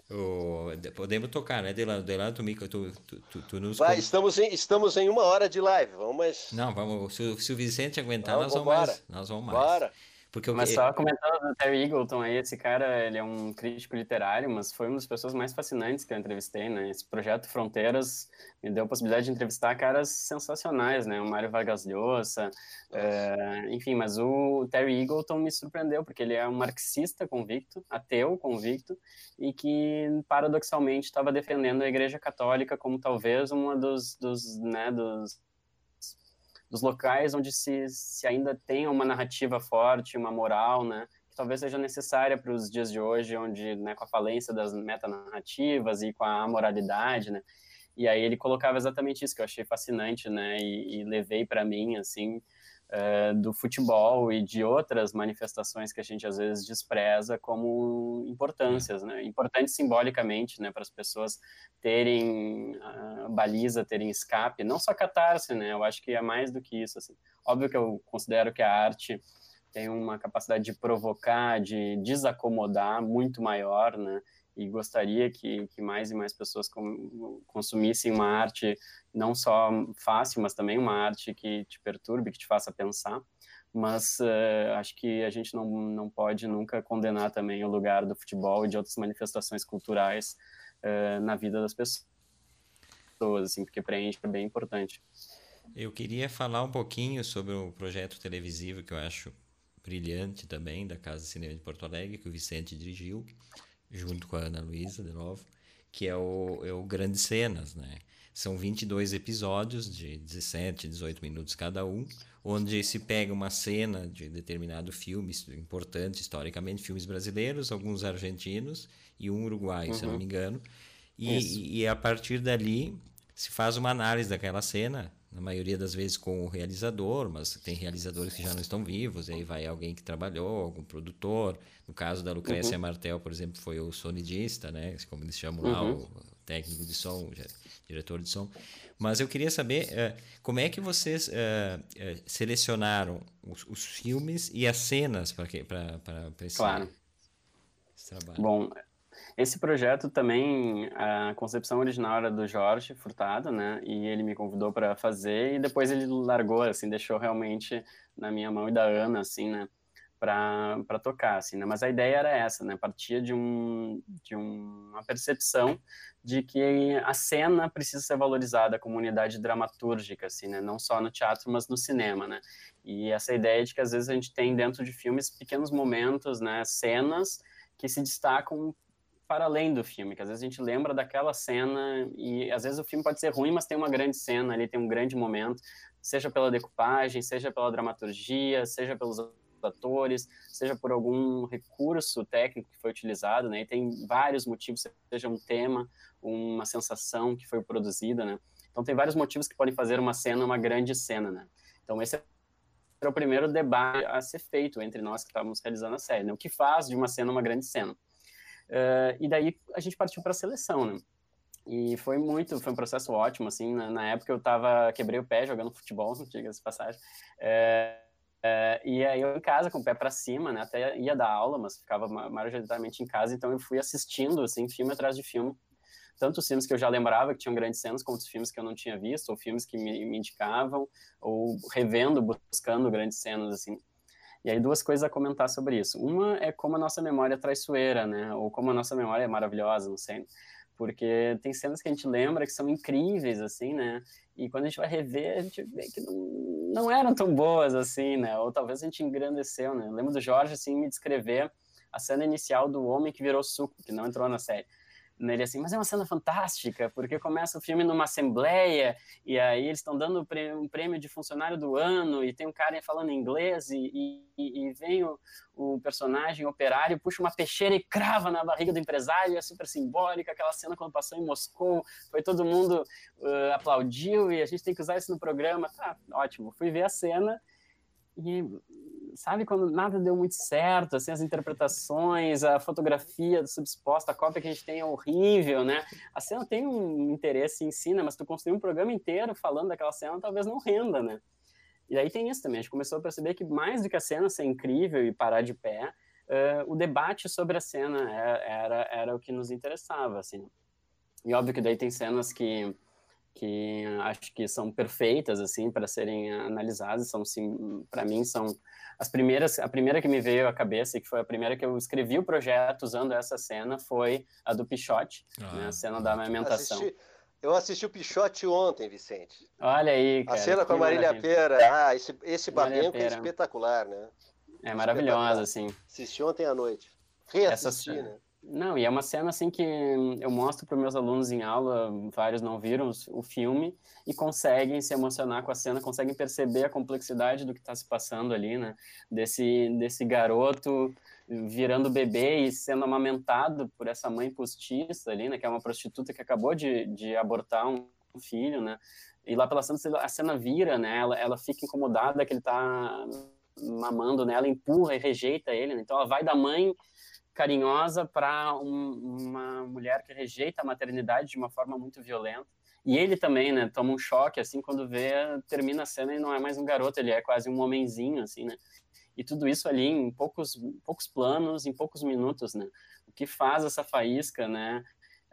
O, podemos tocar, né, Delano? Delano, tu, tu, tu, tu, tu nos. Vai, estamos em, estamos em uma hora de live. Vamos. Não, vamos. Se, se o Vicente aguentar, Não, nós, vamos mais, nós vamos mais. Bora. Porque eu... Mas só comentando do Terry Eagleton aí, esse cara, ele é um crítico literário, mas foi uma das pessoas mais fascinantes que eu entrevistei, né? Esse projeto Fronteiras me deu a possibilidade de entrevistar caras sensacionais, né? O Mário Vargas Llosa, é, enfim, mas o Terry Eagleton me surpreendeu, porque ele é um marxista convicto, ateu convicto, e que, paradoxalmente, estava defendendo a Igreja Católica como talvez uma dos, dos, né, dos dos locais onde se, se ainda tem uma narrativa forte, uma moral, né, que talvez seja necessária para os dias de hoje, onde, né, com a falência das metanarrativas e com a amoralidade, né, e aí ele colocava exatamente isso que eu achei fascinante, né, e, e levei para mim, assim, uh, do futebol e de outras manifestações que a gente às vezes despreza como importâncias, né? Importantes simbolicamente, né? Para as pessoas terem uh, baliza, terem escape, não só catarse, né? Eu acho que é mais do que isso, assim. Óbvio que eu considero que a arte tem uma capacidade de provocar, de desacomodar muito maior, né? E gostaria que, que mais e mais pessoas com, consumissem uma arte não só fácil, mas também uma arte que te perturbe, que te faça pensar. Mas uh, acho que a gente não, não pode nunca condenar também o lugar do futebol e de outras manifestações culturais uh, na vida das pessoas, assim, porque preenche é bem importante. Eu queria falar um pouquinho sobre o projeto televisivo que eu acho brilhante também, da Casa Cinema de Porto Alegre, que o Vicente dirigiu, junto com a Ana Luísa, de novo, que é o, é o Grandes Cenas, né? São 22 episódios de 17, 18 minutos cada um, onde se pega uma cena de determinado filme importante historicamente, filmes brasileiros, alguns argentinos e um uruguaio, uhum. se não me engano. E, e a partir dali se faz uma análise daquela cena, na maioria das vezes com o realizador, mas tem realizadores que já não estão vivos, e aí vai alguém que trabalhou, algum produtor. No caso da Lucrécia uhum. Martel, por exemplo, foi o sonidista, né? como eles chamam uhum. lá, o técnico de som, diretor de som. Mas eu queria saber uh, como é que vocês uh, uh, selecionaram os, os, filmes e as cenas para esse, claro. esse trabalho. Bom, esse projeto também, a concepção original era do Jorge Furtado, né? E ele me convidou para fazer e depois ele largou, assim, deixou realmente na minha mão e da Ana, assim, né? Para tocar, assim, né? Mas a ideia era essa, né? Partia de, um, de uma percepção de que a cena precisa ser valorizada como unidade dramatúrgica, assim, né? Não só no teatro, mas no cinema, né? E essa ideia de que às vezes a gente tem dentro de filmes pequenos momentos, né? Cenas que se destacam para além do filme, que às vezes a gente lembra daquela cena e às vezes o filme pode ser ruim, mas tem uma grande cena ali, tem um grande momento, seja pela decupagem, seja pela dramaturgia, seja pelos atores, seja por algum recurso técnico que foi utilizado, né? E tem vários motivos, seja um tema, uma sensação que foi produzida, né? Então tem vários motivos que podem fazer uma cena uma grande cena, né? Então esse é o primeiro debate a ser feito entre nós que estávamos realizando a série, né? O que faz de uma cena uma grande cena? Uh, e daí a gente partiu para a seleção, né? E foi muito, foi um processo ótimo, assim, na, na época eu tava, quebrei o pé jogando futebol, *laughs* diga-se passagem, é, é, e aí eu em casa com o pé para cima, né, até ia dar aula, mas ficava majoritariamente em casa, então eu fui assistindo, assim, filme atrás de filme, tanto os filmes que eu já lembrava que tinham grandes cenas, quanto os filmes que eu não tinha visto, ou filmes que me, me indicavam, ou revendo, buscando grandes cenas, assim, e aí duas coisas a comentar sobre isso. Uma é como a nossa memória é traiçoeira, né? Ou como a nossa memória é maravilhosa, não sei. Porque tem cenas que a gente lembra que são incríveis, assim, né? E quando a gente vai rever, a gente vê que não, não eram tão boas, assim, né? Ou talvez a gente engrandeceu, né? Eu lembro do Jorge, assim, me descrever a cena inicial do homem que virou suco, que não entrou na série nele assim, mas é uma cena fantástica, porque começa o filme numa assembleia, e aí eles estão dando um prêmio de funcionário do ano, e tem um cara falando inglês, e, e, e vem o, o, personagem operário, puxa uma peixeira e crava na barriga do empresário, é super simbólica, aquela cena quando passou em Moscou, foi todo mundo uh, aplaudiu, e a gente tem que usar isso no programa, tá, ótimo, fui ver a cena, e sabe quando nada deu muito certo, assim, as interpretações, a fotografia subexposta, a cópia que a gente tem é horrível, né? A cena tem um interesse em si, né? Mas tu construir um programa inteiro falando daquela cena talvez não renda, né? E aí tem isso também, a gente começou a perceber que mais do que a cena ser incrível e parar de pé, uh, o debate sobre a cena era, era, era o que nos interessava, assim. E óbvio que daí tem cenas que que acho que são perfeitas assim para serem analisadas são sim para mim são as primeiras a primeira que me veio à cabeça e que foi a primeira que eu escrevi o projeto usando essa cena foi a do Pichote ah, né, a cena da amamentação. Assisti, eu assisti o Pichote ontem Vicente. Olha aí cara, a cena com a Marília Pera. Ah esse esse barranco é espetacular né? É maravilhosa assim. Assisti ontem à noite. Reassisti essa, né não, e é uma cena assim que eu mostro para meus alunos em aula, vários não viram o filme e conseguem se emocionar com a cena, conseguem perceber a complexidade do que está se passando ali, né? Desse, desse garoto virando bebê e sendo amamentado por essa mãe postiça ali, né? Que é uma prostituta que acabou de, de abortar um filho, né? E lá pela cena, a cena vira, né? Ela, ela fica incomodada que ele está mamando nela, empurra e rejeita ele, né? Então ela vai da mãe carinhosa para um, uma mulher que rejeita a maternidade de uma forma muito violenta. E ele também, né, toma um choque assim quando vê, termina a cena e não é mais um garoto, ele é quase um homenzinho assim, né? E tudo isso ali em poucos poucos planos, em poucos minutos, né? O que faz essa faísca, né,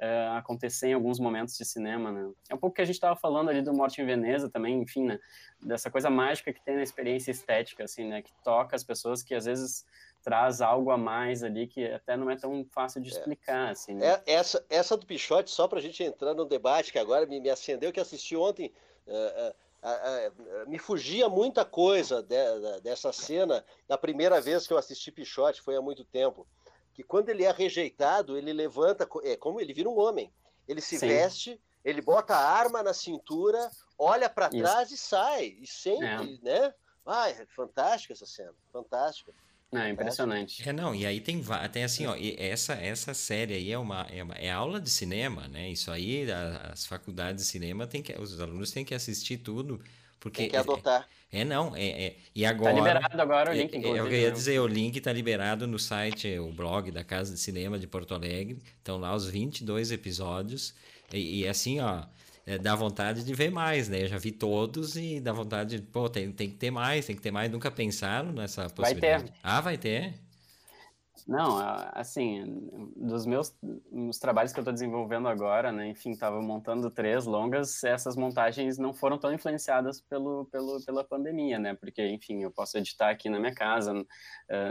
uh, acontecer em alguns momentos de cinema, né? É um pouco que a gente estava falando ali do Morte em Veneza também, enfim, né? Dessa coisa mágica que tem na experiência estética, assim, né? Que toca as pessoas que às vezes traz algo a mais ali que até não é tão fácil de é. explicar. É. Assim, né? é, essa, essa do Pichote, só para a gente entrar no debate, que agora me, me acendeu, que assisti ontem, uh, uh, uh, me fugia muita coisa de, dessa cena da primeira vez que eu assisti Pichote, foi há muito tempo. Que quando ele é rejeitado, ele levanta, é como ele vira um homem. Ele se Sim. veste, ele bota a arma na cintura, olha para trás e sai. E sempre, é. né? É fantástica essa cena, fantástica. É impressionante. É, não, e aí tem, tem assim, ó, essa, essa série aí é uma, é uma é aula de cinema, né? Isso aí, a, as faculdades de cinema, tem que, os alunos têm que assistir tudo. Porque tem que adotar. É, é não, é, é, e agora... Tá liberado agora o link, é, inclusive. Eu ia né? dizer, o link tá liberado no site, o blog da Casa de Cinema de Porto Alegre, estão lá os 22 episódios, e, e assim, ó, é, dá vontade de ver mais, né? Eu já vi todos e dá vontade de, pô, tem, tem que ter mais, tem que ter mais. Nunca pensaram nessa possibilidade? Vai ter. Ah, vai ter? Não, assim, dos meus os trabalhos que eu estou desenvolvendo agora, né, enfim, estava montando três longas, essas montagens não foram tão influenciadas pelo, pelo, pela pandemia, né, porque, enfim, eu posso editar aqui na minha casa,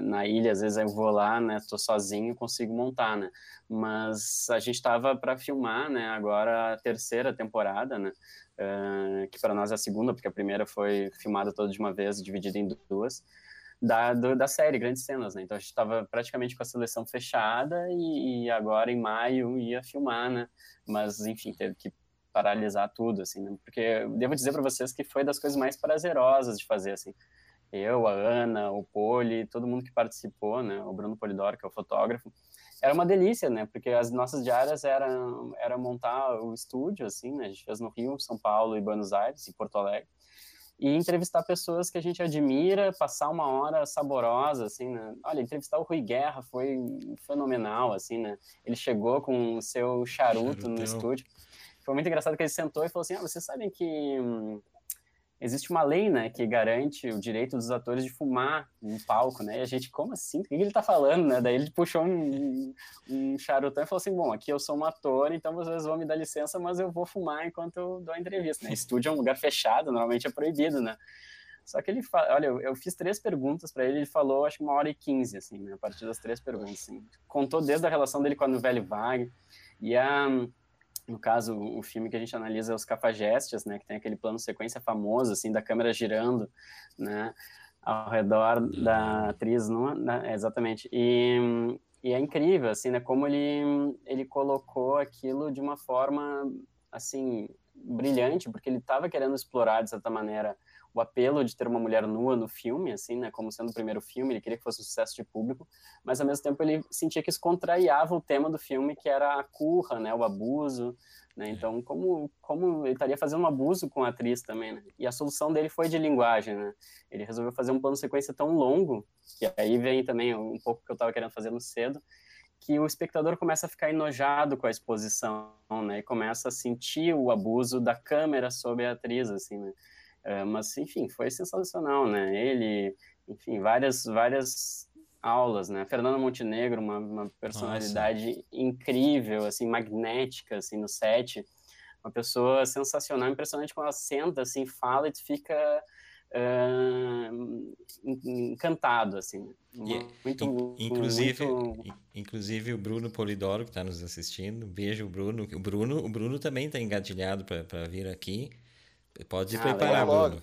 na ilha, às vezes eu vou lá, né, estou sozinho, consigo montar, né, mas a gente estava para filmar, né, agora a terceira temporada, né, que para nós é a segunda, porque a primeira foi filmada toda de uma vez, dividida em duas, da, do, da série Grandes Cenas, né? Então a gente estava praticamente com a seleção fechada e, e, agora em maio ia filmar, né? Mas enfim, teve que paralisar tudo, assim, né? Porque devo dizer para vocês que foi das coisas mais prazerosas de fazer, assim. Eu, a Ana, o Poli, todo mundo que participou, né? O Bruno Polidoro, que é o fotógrafo. Era uma delícia, né? Porque as nossas diárias eram era montar o estúdio, assim, né? A gente fez no Rio, São Paulo e Buenos Aires e Porto Alegre e entrevistar pessoas que a gente admira, passar uma hora saborosa, assim, né? Olha, entrevistar o Rui Guerra foi fenomenal, assim, né? Ele chegou com o seu charuto Charutão. no estúdio. Foi muito engraçado que ele sentou e falou assim, ah, vocês sabem que hum, existe uma lei, né, que garante o direito dos atores de fumar no palco, né? E a gente, como assim? O que ele está falando, né? Daí ele puxou um, um charutão e falou assim: bom, aqui eu sou um ator, então vocês vão me dar licença, mas eu vou fumar enquanto eu dou a entrevista, né? Estúdio é um lugar fechado, normalmente é proibido, né? Só que ele fala, olha, eu, fiz três perguntas para ele, ele falou acho que uma hora e quinze, assim, né? A partir das três perguntas, assim. Contou desde a relação dele com a Nouvelle Vague e a no caso, o filme que a gente analisa é os Cafajestes, né, que tem aquele plano sequência famoso, assim, da câmera girando, né, ao redor da atriz, não, né, exatamente, e, e, é incrível, assim, né, como ele, ele colocou aquilo de uma forma, assim, brilhante, porque ele estava querendo explorar, de certa maneira, o apelo de ter uma mulher nua no filme, assim, né, como sendo o primeiro filme, ele queria que fosse um sucesso de público, mas ao mesmo tempo ele sentia que isso contrariava o tema do filme, que era a curra, né, o abuso, né, então como, como ele estaria fazendo um abuso com a atriz também, né, e a solução dele foi de linguagem, né, ele resolveu fazer um plano sequência tão longo, que aí vem também um pouco que eu estava querendo fazer no cedo, que o espectador começa a ficar enojado com a exposição, né, e começa a sentir o abuso da câmera sobre a atriz, assim, né, Uh, mas, enfim, foi sensacional, né? Ele, enfim, várias, várias aulas, né? Fernando Montenegro, uma, uma personalidade Nossa. incrível, assim, magnética, assim, no set. uma pessoa sensacional, impressionante quando ela senta, assim, fala e tu fica uh, encantado, assim. Muito, inclusive, muito... inclusive o Bruno Polidoro, que está nos assistindo, beijo Bruno. O Bruno, o Bruno também está engatilhado para vir aqui. Pode ah, preparar, Bruno.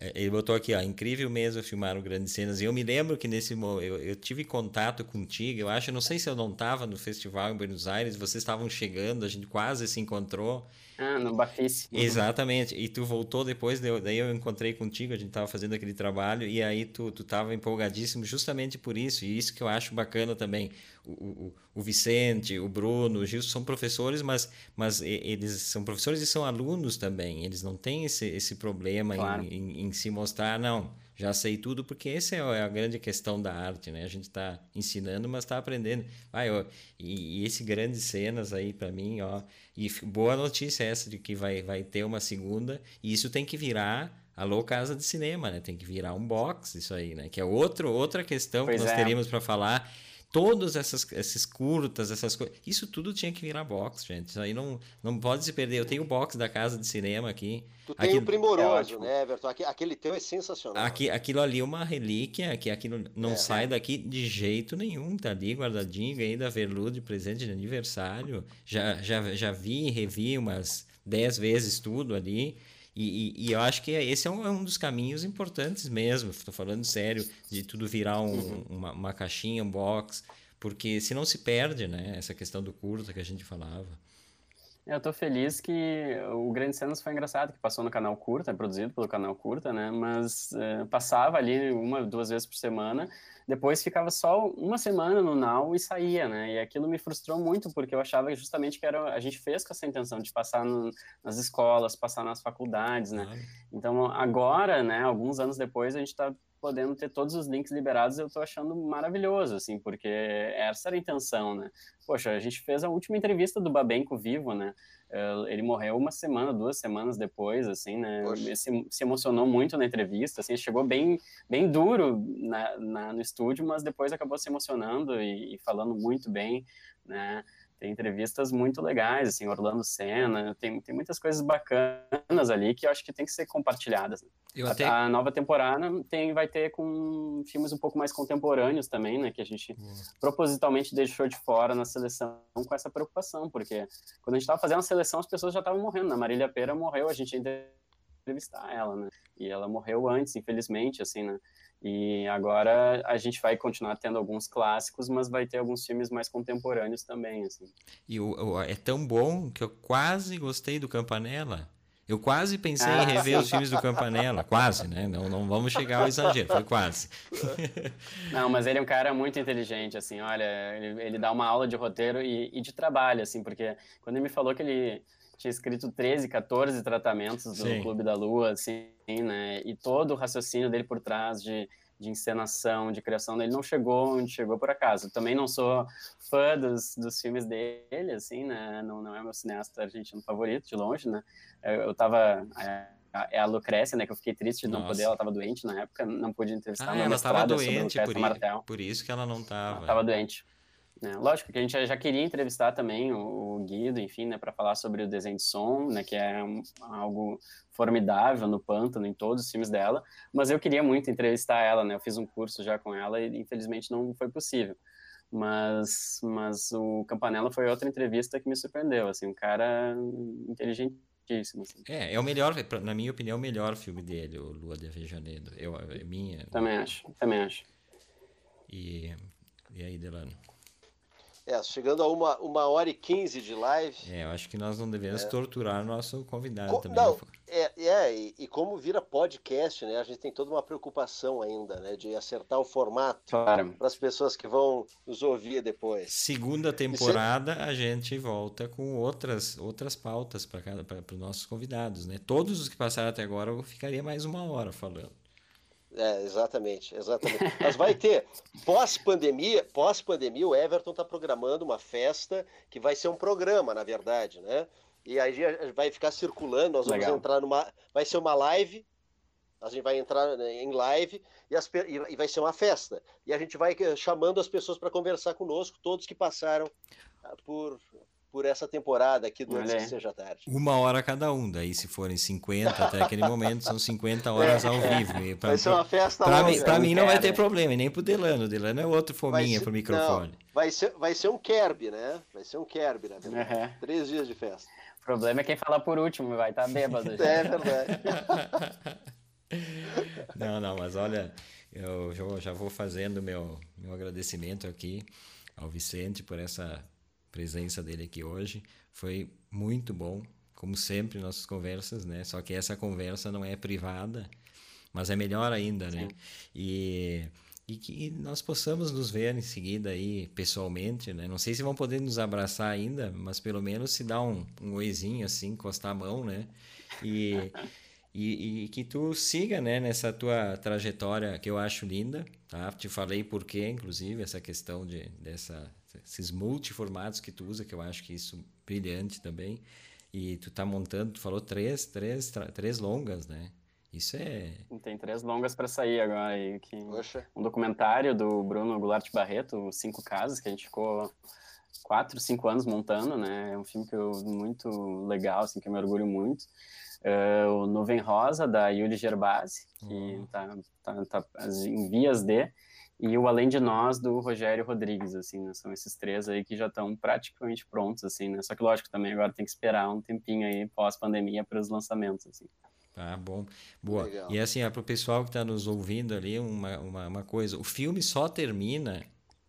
É, ele botou aqui, ó, incrível mesmo filmaram grandes cenas. E eu me lembro que nesse eu, eu tive contato contigo, eu acho, não sei se eu não estava no festival em Buenos Aires, vocês estavam chegando, a gente quase se encontrou. Ah, no Bafice. Exatamente. E tu voltou depois, daí eu encontrei contigo, a gente estava fazendo aquele trabalho, e aí tu, tu tava empolgadíssimo justamente por isso. E isso que eu acho bacana também. O, o, o Vicente, o Bruno, o Gilson são professores, mas, mas eles são professores e são alunos também. Eles não têm esse, esse problema claro. em, em, em se mostrar, não já sei tudo, porque essa é a grande questão da arte, né? A gente está ensinando, mas está aprendendo. Vai, ó, e, e esse grandes cenas aí para mim, ó, e boa notícia essa de que vai, vai ter uma segunda, e isso tem que virar Alô Casa de Cinema, né? Tem que virar um box isso aí, né? Que é outro, outra questão pois que nós é. teríamos para falar todos essas, esses curtas, essas coisas. Isso tudo tinha que virar box, gente. Isso aí não, não pode se perder. Eu tenho o box da casa de cinema aqui. Tu tem aquilo, o primoroso, é né, Everton? Aquele teu é sensacional. Aqui, aquilo ali é uma relíquia, que aquilo não é. sai daqui de jeito nenhum. Tá ali guardadinho, ganhei da Verlude, presente de aniversário. Já, já, já vi e revi umas dez vezes tudo ali. E, e, e, eu acho que esse é um, é um dos caminhos importantes mesmo. Estou falando sério, de tudo virar um, uhum. uma, uma, caixinha, um box, porque se não se perde, né? Essa questão do curta que a gente falava. Eu estou feliz que o Grande Cenas foi engraçado, que passou no canal Curta, é produzido pelo canal Curta, né? Mas é, passava ali uma, duas vezes por semana depois ficava só uma semana no Now e saía, né? E aquilo me frustrou muito, porque eu achava justamente que era, a gente fez com essa intenção de passar no, nas escolas, passar nas faculdades, né? Então, agora, né, alguns anos depois, a gente está podendo ter todos os links liberados, eu estou achando maravilhoso, assim, porque essa era a intenção, né? Poxa, a gente fez a última entrevista do Babenco vivo, né? Ele morreu uma semana, duas semanas depois, assim, né? Se, se, emocionou muito na entrevista, assim, chegou bem, bem duro na, na, no estúdio, mas depois acabou se emocionando e, e falando muito bem, né? Tem entrevistas muito legais, assim, Orlando Senna, tem, tem muitas coisas bacanas ali que eu acho que tem que ser compartilhadas. A, até... a, nova temporada tem, vai ter com filmes um pouco mais contemporâneos também, né, que a gente propositalmente deixou de fora na seleção com essa preocupação, porque quando a gente estava fazendo a seleção as pessoas já estavam morrendo, a Marília Pera morreu, a gente ia entrevistar ela, né, e ela morreu antes, infelizmente, assim, né, e agora a gente vai continuar tendo alguns clássicos, mas vai ter alguns filmes mais contemporâneos também, assim. E o, o é tão bom que eu quase gostei do Campanella. Eu quase pensei em rever os filmes do Campanella, quase, né? Não, não vamos chegar ao exagero, foi quase. *laughs* Não, mas ele é um cara muito inteligente, assim, olha, ele, ele dá uma aula de roteiro e, e de trabalho, assim, porque quando ele me falou que ele tinha escrito 13, 14 tratamentos do Sim. Clube da Lua, assim, né? E todo o raciocínio dele por trás de, de encenação, de criação dele não chegou onde chegou por acaso. Também não sou fã dos, dos filmes dele, assim, né? Não, não é meu cineasta argentino favorito, de longe, né? Eu, eu tava... É, é a Lucrécia, né? Que eu fiquei triste de não Nossa. poder, ela estava doente na época, não pude entrevistar. Ah, ela estava doente, por, por, isso que ela não estava. Estava doente. É, lógico que a gente já queria entrevistar também o, o Guido, enfim, né, para falar sobre o desenho de som, né, que é um, algo formidável no Pântano, em todos os filmes dela, mas eu queria muito entrevistar ela, né, eu fiz um curso já com ela e infelizmente não foi possível. Mas, mas o Campanella foi outra entrevista que me surpreendeu, assim, um cara inteligentíssimo. Assim. É, é o melhor, na minha opinião, é o melhor filme dele, o Lua de Avejaneiro. Eu, é minha. Também acho, também acho. E, e aí, Delano? É, chegando a uma, uma hora e quinze de live. É, eu acho que nós não devemos é. torturar nosso convidado Co também. Não, né? é, é e, e, como vira podcast, né? A gente tem toda uma preocupação ainda, né? De acertar o formato claro. para as pessoas que vão nos ouvir depois. Segunda temporada a gente volta com outras, outras pautas para os nossos convidados, né? Todos os que passaram até agora eu ficaria mais uma hora falando. É, exatamente, exatamente. Mas vai ter, pós-pandemia, pós-pandemia, o Everton está programando uma festa que vai ser um programa, na verdade, né? E aí vai ficar circulando, nós vamos Legal. entrar numa. Vai ser uma live, a gente vai entrar né, em live e, as, e vai ser uma festa. E a gente vai eh, chamando as pessoas para conversar conosco, todos que passaram ah, por, por essa temporada aqui do Antes que Seja Tarde. Uma hora cada um, daí se forem 50 até aquele momento, são 50 horas é, ao vivo. pra, vai ser uma festa Pra, mim, pra mim não vai ter problema, e nem pro Delano. O Delano é outro fominha ser, pro microfone. Não, vai, ser, vai ser um Kerb, né? Vai ser um Kerb, né? Uhum. Três dias de festa. O problema é quem fala por último, vai estar tá bêbado. *laughs* é verdade. *laughs* não, não, mas olha, eu já vou fazendo meu, meu agradecimento aqui ao Vicente por essa presença dele aqui hoje. Foi muito bom, como sempre, nossas conversas, né? Só que essa conversa não é privada, mas é melhor ainda, né? E, e que nós possamos nos ver em seguida aí pessoalmente, né? Não sei se vão poder nos abraçar ainda, mas pelo menos se dar um, um oizinho assim, encostar a mão, né? E, e, e, que tu siga, né, nessa tua trajetória que eu acho linda, tá? Te falei por quê, inclusive, essa questão de, dessa esses multiformatos que tu usa, que eu acho que isso brilhante também. E tu tá montando, tu falou três, três, três longas, né? Isso é. Tem três longas para sair agora aí. Que... Um documentário do Bruno Goulart Barreto, Cinco Casas, que a gente ficou quatro, cinco anos montando, né? É um filme que eu, muito legal, assim, que eu me orgulho muito. Uh, o Nuvem Rosa, da Yuli Gerbasi, que uhum. tá, tá, tá, em vias de e o Além de Nós do Rogério Rodrigues, assim, né? São esses três aí que já estão praticamente prontos, assim, né? Só que lógico também agora tem que esperar um tempinho aí pós-pandemia para os lançamentos, assim. Tá bom. Boa. Legal. E assim, é para o pessoal que está nos ouvindo ali, uma, uma, uma coisa, o filme só termina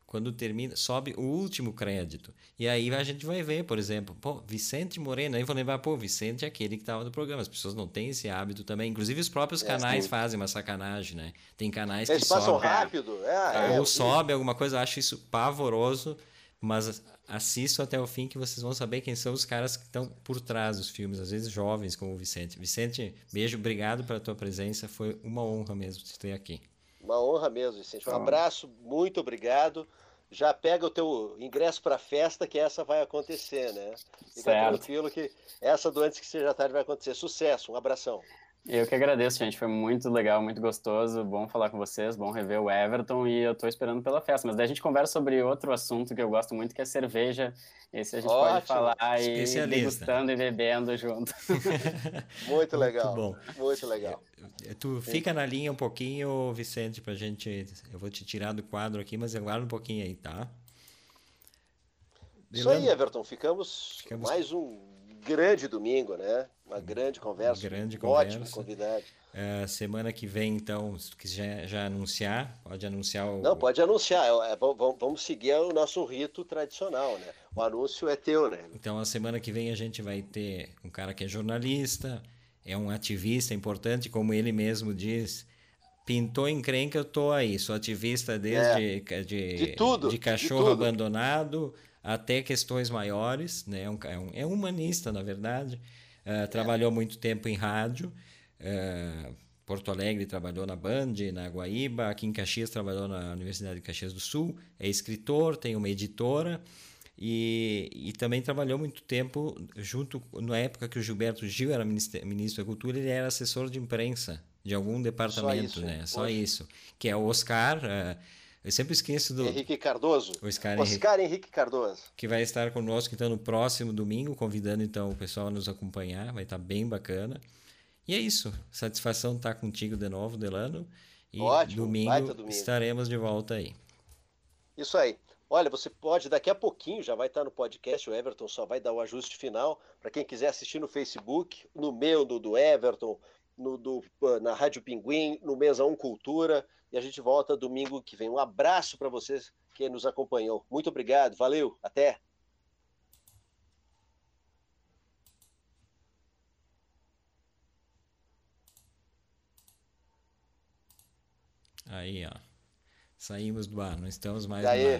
quando termina, sobe o último crédito. E aí a gente vai ver, por exemplo, pô, Vicente Moreno, aí vou lembrar, pô, Vicente é aquele que estava no programa. As pessoas não têm esse hábito também. Inclusive os próprios é, canais é, fazem uma sacanagem, né? Tem canais Eles que passam sobem, rápido. É, é ou sobe alguma coisa, eu acho isso pavoroso, mas assisto até o fim que vocês vão saber quem são os caras que estão por trás dos filmes, às vezes jovens como o Vicente. Vicente, beijo, obrigado pela tua presença, foi uma honra mesmo te ter aqui. Uma honra mesmo, Vicente. Um abraço, muito obrigado já pega o teu ingresso para a festa, que essa vai acontecer, né? Fica certo. tranquilo que essa do Antes que Seja Tarde vai acontecer. Sucesso, um abração. Eu que agradeço, gente. Foi muito legal, muito gostoso. Bom falar com vocês, bom rever o Everton e eu estou esperando pela festa. Mas daí a gente conversa sobre outro assunto que eu gosto muito, que é cerveja. Esse a gente Ótimo. pode falar e degustando e bebendo junto. *laughs* muito legal. Muito bom. Muito legal. É, tu fica na linha um pouquinho, Vicente, pra gente. Eu vou te tirar do quadro aqui, mas aguarda um pouquinho aí, tá? Isso aí, Everton. Ficamos, Ficamos mais um grande domingo, né? Uma grande conversa. Uma grande conversa. Ótimo convidado. É, semana que vem, então, se quiser já anunciar, pode anunciar o. Não, pode anunciar. É, é vamos seguir o nosso rito tradicional, né? O anúncio é teu, né? Então, a semana que vem a gente vai ter um cara que é jornalista, é um ativista importante, como ele mesmo diz. Pintou encrenca, eu tô aí. Sou ativista desde é, de, de, tudo, de cachorro de abandonado até questões maiores, né? É um, é um, é humanista, na verdade. Uh, trabalhou muito tempo em rádio. Uh, Porto Alegre trabalhou na Band, na Guaíba. Aqui em Caxias trabalhou na Universidade de Caxias do Sul. É escritor, tem uma editora. E, e também trabalhou muito tempo junto na época que o Gilberto Gil era ministro, ministro da Cultura ele era assessor de imprensa de algum departamento Só isso, né Só isso que é o Oscar uh, eu sempre esqueço do. Henrique Cardoso. O Oscar, Oscar Henrique... Henrique Cardoso. Que vai estar conosco então no próximo domingo, convidando então o pessoal a nos acompanhar. Vai estar bem bacana. E é isso. Satisfação estar contigo de novo, Delano. E Ótimo, domingo, domingo estaremos de volta aí. Isso aí. Olha, você pode, daqui a pouquinho, já vai estar no podcast, o Everton só vai dar o ajuste final. Para quem quiser assistir no Facebook, no meu, no do Everton, no do, na Rádio Pinguim, no Mesa 1 Cultura. E a gente volta domingo que vem. Um abraço para vocês que nos acompanhou. Muito obrigado, valeu, até. Aí, ó. Saímos do ar, não estamos mais no ar.